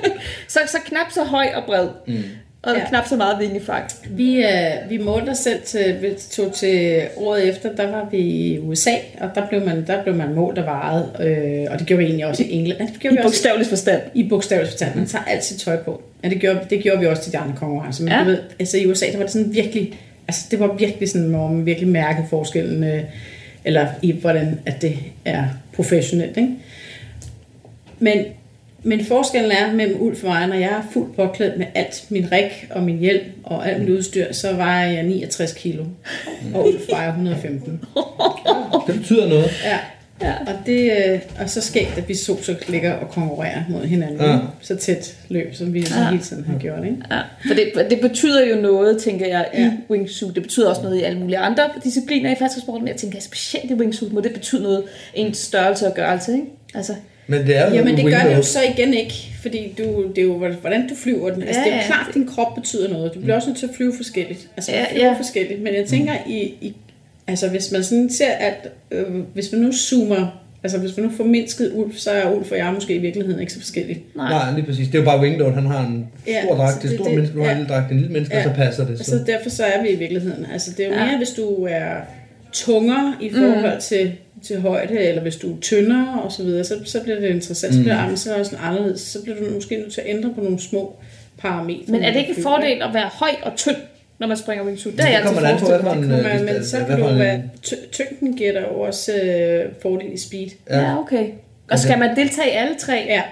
[SPEAKER 4] <laughs>
[SPEAKER 2] Så, så knap så høj og bred, mm. Og ja. Knap så meget vingefang.
[SPEAKER 3] Vi, øh, vi målte os selv til, vi tog til året efter, der var vi i USA, og der blev man, der blev man målt og vejet, øh, og det gjorde vi egentlig også i England. Det gjorde
[SPEAKER 2] I
[SPEAKER 3] vi også
[SPEAKER 2] bogstavelig forstand.
[SPEAKER 3] i bogstavelig forstand. Man tager altid tøj på. Ja, det gjorde, det gjorde vi også til de andre konkurrencer. Men
[SPEAKER 2] ja.
[SPEAKER 3] du ved, altså i USA, der var det sådan virkelig, altså det var virkelig sådan, hvor man virkelig mærkede forskellen, øh, eller i hvordan at det er professionelt, ikke? Men, men forskellen er mellem Ulf og mig, når jeg er fuldt påklædt med alt min rig og min hjelm og alt mit udstyr, så vejer jeg 69 kilo, og Ulf vejer 115.
[SPEAKER 4] Det betyder noget.
[SPEAKER 3] Ja.
[SPEAKER 2] Ja.
[SPEAKER 3] Og, det, øh, og så skægt, at vi så så ligger og konkurrerer mod hinanden.
[SPEAKER 4] Ja.
[SPEAKER 3] Så tæt løb, som vi ja. Hele tiden har gjort. Ikke?
[SPEAKER 2] Ja, for det, det betyder jo noget, tænker jeg, i
[SPEAKER 3] Ja.
[SPEAKER 2] wingsuit. Det betyder også noget i alle mulige andre discipliner i faldskabssporten, men jeg tænker specielt i wingsuit må det betyde noget, ens størrelse og gørelse, ikke? Altså,
[SPEAKER 4] Men det er jo
[SPEAKER 3] Jamen det gør det jo så igen ikke, fordi du, det er jo, hvordan du flyver den. Altså,
[SPEAKER 2] Ja,
[SPEAKER 3] det er jo
[SPEAKER 2] ja.
[SPEAKER 3] klart, at din krop betyder noget. Du bliver også nødt til at flyve forskelligt. Altså
[SPEAKER 2] Ja,
[SPEAKER 3] ja, flyve
[SPEAKER 2] ja.
[SPEAKER 3] ja. forskelligt. Men jeg tænker, i, i, altså hvis man sådan ser, at øh, hvis man nu zoomer, altså hvis man nu får mindsket Ulf, så er Ulf og jeg måske i virkeligheden ikke så forskellige.
[SPEAKER 2] nej.
[SPEAKER 4] Nej, lige præcis. Det er jo bare wingload. Han har en
[SPEAKER 3] Ja,
[SPEAKER 4] stor dragt, det
[SPEAKER 3] det-
[SPEAKER 4] stor menneske, du har en
[SPEAKER 3] ja.
[SPEAKER 4] lille dragt, en lille menneske, og
[SPEAKER 3] Ja.
[SPEAKER 4] så passer det.
[SPEAKER 3] Altså
[SPEAKER 4] Så.
[SPEAKER 3] derfor så er vi i virkeligheden. Altså det er jo
[SPEAKER 2] Ja.
[SPEAKER 3] mere, hvis du er tungere i forhold mm. til, til højde, eller hvis du er tyndere og så videre, så, så bliver det interessant. Så bliver mm. så det sådan anderledes. Så bliver du måske nødt til at ændre på nogle små parametre.
[SPEAKER 2] Men er det ikke en fordel at være høj og tynd, når man springer wingsuit? Det er jeg
[SPEAKER 4] Det kommer
[SPEAKER 2] altid forestillet
[SPEAKER 4] for
[SPEAKER 2] mig.
[SPEAKER 4] en...
[SPEAKER 3] Kunne
[SPEAKER 4] øh,
[SPEAKER 3] men så kan du være, ty- tyngden giver dig jo også øh, fordel i speed.
[SPEAKER 2] Ja, okay. Og skal man deltage i alle tre
[SPEAKER 3] Ja,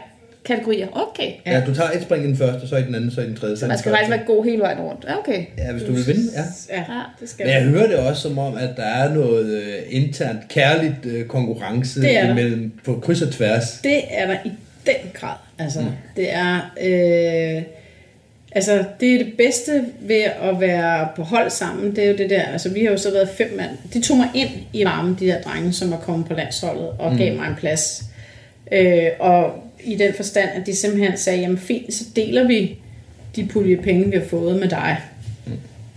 [SPEAKER 2] kategorier? Okay.
[SPEAKER 4] Ja, du tager et spring i den første, og så i den anden, så i den tredje.
[SPEAKER 2] Så man skal faktisk være god hele vejen rundt. Ja, okay.
[SPEAKER 4] Ja, hvis du vil vinde, ja.
[SPEAKER 3] ja, det skal
[SPEAKER 4] Men jeg hører det også som om, at der er noget øh, internt kærligt øh, konkurrence
[SPEAKER 3] Det er
[SPEAKER 4] imellem på kryds og tværs.
[SPEAKER 3] Det er der i den grad. Altså, mm. det er... Øh, altså, det er det bedste ved at være på hold sammen. Det er jo det der... Altså, vi har jo så været fem mand. De tog mig ind i varmen, de der drenge, som var kommet på landsholdet, og mm. gav mig en plads. Øh, og i den forstand, at de simpelthen sagde, jamen fint, så deler vi de pulje penge, vi har fået med dig.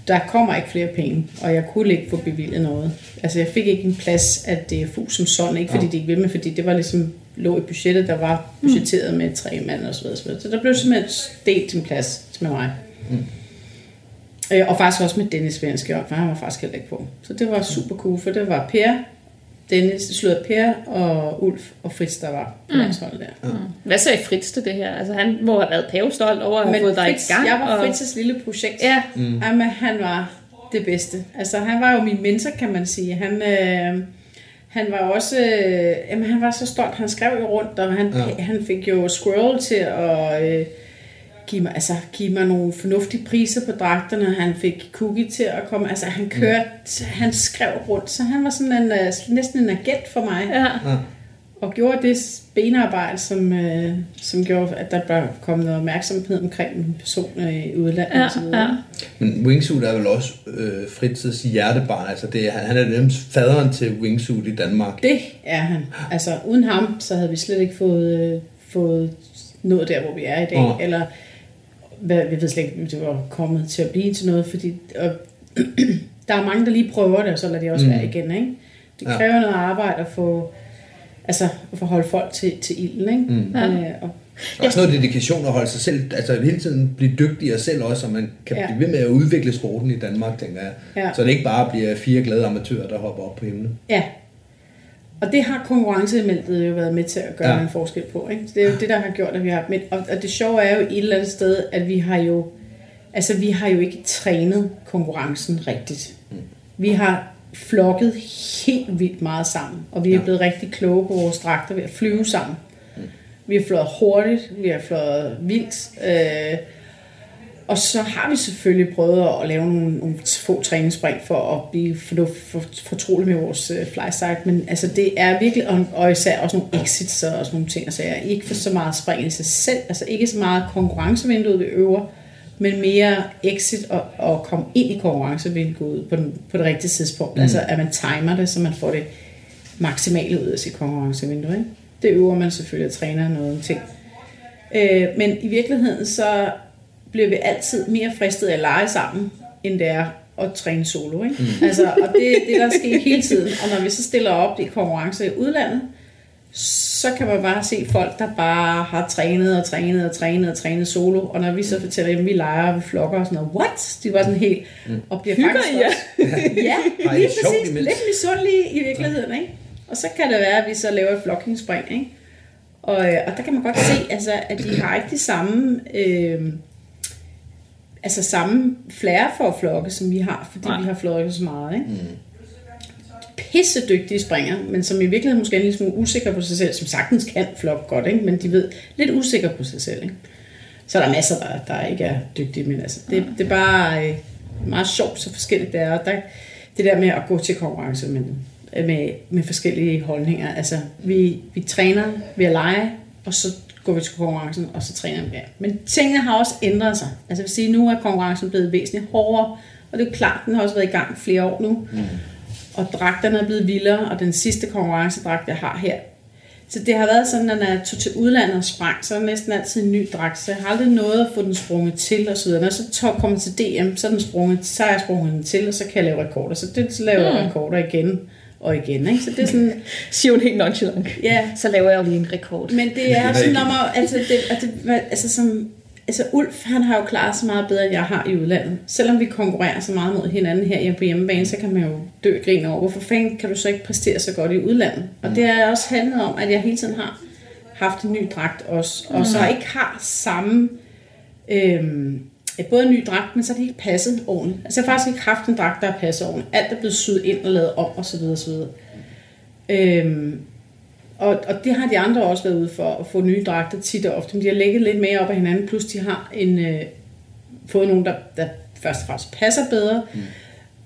[SPEAKER 3] Der kommer ikke flere penge, og jeg kunne ikke få bevilget noget. Altså jeg fik ikke en plads af DFU som sådan, ikke fordi
[SPEAKER 4] Ja.
[SPEAKER 3] de ikke ville, men fordi det var ligesom lå i budgettet, der var budgetteret med tre mand og så videre, så videre. Så der blev simpelthen delt en plads med mig. Mm. Øh, og faktisk også med Dennis Svenskjørn, for han var faktisk heller ikke på. Så det var super cool, for det var Per, Dennis, slået Per og Ulf og Fritz, der var på landsholdet der.
[SPEAKER 2] Hvad sagde Fritz til det her? Altså, han må have været pavestolt over at have fået dig i gang.
[SPEAKER 3] jeg var
[SPEAKER 2] og...
[SPEAKER 3] Fritz's lille projekt.
[SPEAKER 2] Ja,
[SPEAKER 3] Mm. Jamen, han var det bedste. Altså, han var jo min mentor, kan man sige. Han, øh, han var også... Øh, jamen, han var så stolt. Han skrev jo rundt, og han,
[SPEAKER 4] ja.
[SPEAKER 3] han fik jo Squirrel til at øh, give, mig, altså, give mig nogle fornuftige priser på dragterne. Han fik Cookie til at komme... Altså, han kørte... Mm. Han skrev rundt, så han var sådan en, øh, næsten en agent for mig.
[SPEAKER 2] ja.
[SPEAKER 4] Ja.
[SPEAKER 3] Og gjorde det benarbejde, som, øh, som gjorde, at der blev kommet noget opmærksomhed omkring en person øh, i udlandet
[SPEAKER 2] Ja,
[SPEAKER 3] og så videre.
[SPEAKER 2] ja.
[SPEAKER 4] Men wingsuit er vel også øh, Fritz's hjertebarn. Altså det, han er dem faderen til wingsuit i Danmark.
[SPEAKER 3] Det er han. Altså, uden ham, så havde vi slet ikke fået, øh, fået nået der, hvor vi er i dag. Oh. Eller hvad, vi ved slet ikke, om det var kommet til at blive til noget, fordi og, <clears throat> der er mange, der lige prøver det, og så lader de også mm. være igen, ikke? Det
[SPEAKER 4] Ja.
[SPEAKER 3] kræver noget arbejde at få, altså, at få holde folk til, til ilden, ikke? Mm. Øh, og,
[SPEAKER 4] Også noget dedikation at holde sig selv, altså hele tiden blive dygtigere selv også, så man kan
[SPEAKER 3] Ja.
[SPEAKER 4] blive ved med at udvikle sporten i Danmark, tænker jeg.
[SPEAKER 3] Ja.
[SPEAKER 4] Så det ikke bare bliver fire glade amatører, der hopper op på himlen.
[SPEAKER 3] Ja. Og det har konkurrenceelementet jo været med til at gøre
[SPEAKER 4] Ja.
[SPEAKER 3] en forskel på. Ikke? Så det er jo det, der har gjort, at vi har... Men, og, og det sjove er jo et eller andet sted, at vi har jo... Altså, vi har jo ikke trænet konkurrencen rigtigt. Vi har flokket helt vildt meget sammen, og vi er
[SPEAKER 4] Ja.
[SPEAKER 3] blevet rigtig kloge på vores dragter ved at flyve sammen. Vi har fløjet hurtigt, vi har fløjet vildt, øh, og så har vi selvfølgelig prøvet at lave nogle, nogle få træningsspring for at blive for, for, fortrolig med vores øh, flysite, men altså det er virkelig, og, og især også nogle exits og sådan nogle ting, altså jeg er ikke for så meget spring i sig selv, altså ikke så meget konkurrencevinduet vi øver, men mere exit og, og komme ind i konkurrencevinduet på, den, på det rigtige tidspunkt, mm. altså at man timer det, så man får det maksimale ud af sit konkurrencevindue, ikke? Det øver man selvfølgelig og træner noget ting. Øh, men i virkeligheden så bliver vi altid mere fristet af at lege sammen, end det er at træne solo. Ikke? Mm. Altså, og det er det, der sker hele tiden. Og når vi så stiller op i konkurrencer i udlandet, så kan man bare se folk, der bare har trænet og trænet og trænet og trænet solo. Og når vi så fortæller dem, at vi leger og vi flokker og sådan noget, what? De var sådan helt, og bliver
[SPEAKER 2] Hygger
[SPEAKER 3] faktisk
[SPEAKER 2] I jer?
[SPEAKER 3] også, <laughs> ja,
[SPEAKER 4] Ej,
[SPEAKER 3] lige
[SPEAKER 4] er
[SPEAKER 3] præcis, lidt misundelige i virkeligheden, ikke? Og så kan det være, at vi så laver et flokkingsspring, ikke? Og, øh, og der kan man godt se, altså, at de har ikke de samme, øh, altså samme flære for at flokke, som vi har, fordi
[SPEAKER 2] Nej.
[SPEAKER 3] vi har flokket så meget, ikke? Mm. Pisse dygtige springer, men som i virkeligheden måske er en lille smule usikre på sig selv, som sagtens kan flokke godt, ikke? men de ved lidt usikre på sig selv. Ikke? Så er der masser, der, der ikke er dygtige, men altså, det, det er bare øh, meget sjovt, så forskelligt det er. Og der, det der med at gå til konkurrence med, med, med forskellige holdninger. Altså, vi, vi træner ved at lege, og så går vi til konkurrencen, og så træner vi. Ja. Men tingene har også ændret sig. Altså, jeg vil sige, nu er konkurrencen blevet væsentligt hårdere, og det er klart, den har også været i gang flere år nu. Mm. Og dragterne er blevet vildere, og den sidste konkurrencedragt, jeg har her, så det har været sådan, at når jeg tog til udlandet og sprang, så er næsten altid en ny dragt, så jeg har aldrig nået at få den sprunget til og så videre. Når jeg så tog, kommer til DM, så er, den sprunget, så er jeg sprunget den til, og så kan jeg lave rekorder. Så det så laver jeg rekorder igen og igen. Ikke? Så det er sådan, <laughs>
[SPEAKER 2] Siger hun helt nonchalant.
[SPEAKER 3] ja,
[SPEAKER 2] Så laver jeg jo lige en rekord.
[SPEAKER 3] men det er sådan, når man, altså, det, altså, det, altså, som, altså Ulf, han har jo klaret sig meget bedre, end jeg har i udlandet. Selvom vi konkurrerer så meget mod hinanden her på hjemmebane, så kan man jo dø og grine over, hvorfor fanden kan du så ikke præstere så godt i udlandet? Og det er også handlet om, at jeg hele tiden har haft en ny dragt også, og så ikke har samme, øhm, både en ny dragt, men så har det ikke passet ordentligt. Altså jeg har faktisk ikke haft en dragt, der har passet ordentligt. Alt er blevet syet ind og lavet om, og så videre, og så videre. Øhm, og, og det har de andre også været ude for, at få nye dragter tit og ofte. Men de har lægget lidt mere op af hinanden, plus de har en, øh, fået nogen, der, der først og fremmest passer bedre. Mm.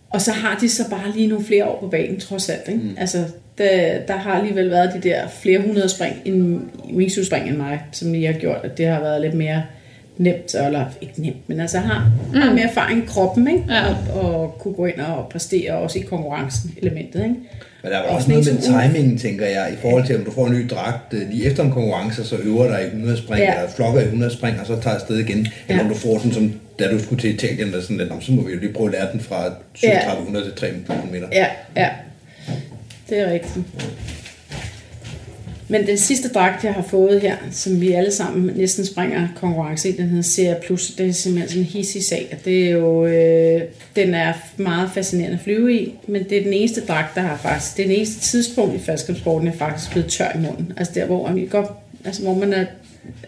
[SPEAKER 3] Og så har de så bare lige nogle flere år på banen, trods alt. Ikke? Mm. Altså, der, der har alligevel været de der flere hundrede spring, en wingsuit spring end mig, som lige har gjort, at det har været lidt mere nemt, eller ikke nemt, men altså har, mm. har mere erfaring i kroppen, ikke?
[SPEAKER 2] Ja.
[SPEAKER 3] Og, og kunne gå ind og præstere også i konkurrencen elementet, ikke?
[SPEAKER 4] Men der er også noget med timingen, tænker jeg, i forhold til, om du får en ny dragt øh, lige efter en konkurrence, så øver dig i 100 spring,
[SPEAKER 3] Ja.
[SPEAKER 4] eller flokker i 100 spring, og så tager afsted igen. Eller
[SPEAKER 3] Ja.
[SPEAKER 4] om du får den, som da du skulle til Italien, der sådan lidt, "Nå, så må vi jo lige prøve at lære den fra 3700 til 3000 meter.
[SPEAKER 3] Ja, ja. Det er rigtigt. Men den sidste dragt, jeg har fået her, som vi alle sammen næsten springer konkurrence i, den hedder Serie Plus, det er simpelthen sådan en hissig sag. og Det er jo, øh, den er meget fascinerende at flyve i, men det er den eneste dragt, der har faktisk, det er den eneste tidspunkt i faldskabssporten, jeg er faktisk blevet tør i munden. Altså der, hvor man, godt, altså, hvor man er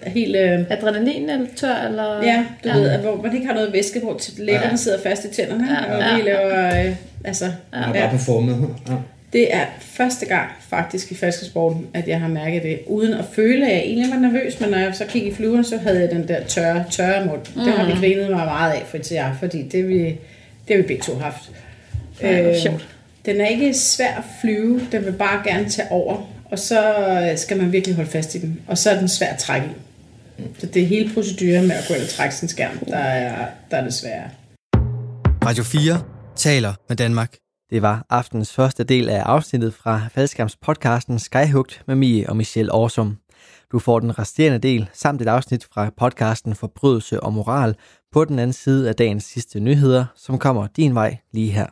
[SPEAKER 3] helt... Øh,
[SPEAKER 2] Adrenalin eller tør, eller...
[SPEAKER 3] Ja, du
[SPEAKER 2] ja.
[SPEAKER 3] ja. ved, at hvor man ikke har noget væske, hvor læberne
[SPEAKER 4] Ja.
[SPEAKER 3] sidder fast i tænderne,
[SPEAKER 2] Ja,
[SPEAKER 3] og
[SPEAKER 2] ja,
[SPEAKER 3] vi laver, øh, altså,
[SPEAKER 4] Man har bare performet. Ja.
[SPEAKER 3] Det er første gang faktisk i falskesporten, at jeg har mærket det, uden at føle, at jeg egentlig var nervøs, men når jeg så kiggede i flyveren, så havde jeg den der tørre, tørre mund. Mm. Det har vi grinet mig meget af for til jer, fordi det, vi, det har vi begge to haft.
[SPEAKER 2] Ej, hvor sjovt.
[SPEAKER 3] den er ikke svær at flyve, den vil bare gerne tage over, og så skal man virkelig holde fast i den, og så er den svær at trække i. Så det er hele proceduren med at gå ind og trække sin skærm, der er, der er det svære.
[SPEAKER 1] Radio 4 taler med Danmark. Det var aftens første del af afsnittet fra Faldskærms podcasten Skyhugt med Mie og Michelle Årsum. Du får den resterende del samt et afsnit fra podcasten Forbrydelse og Moral på den anden side af dagens sidste nyheder, som kommer din vej lige her.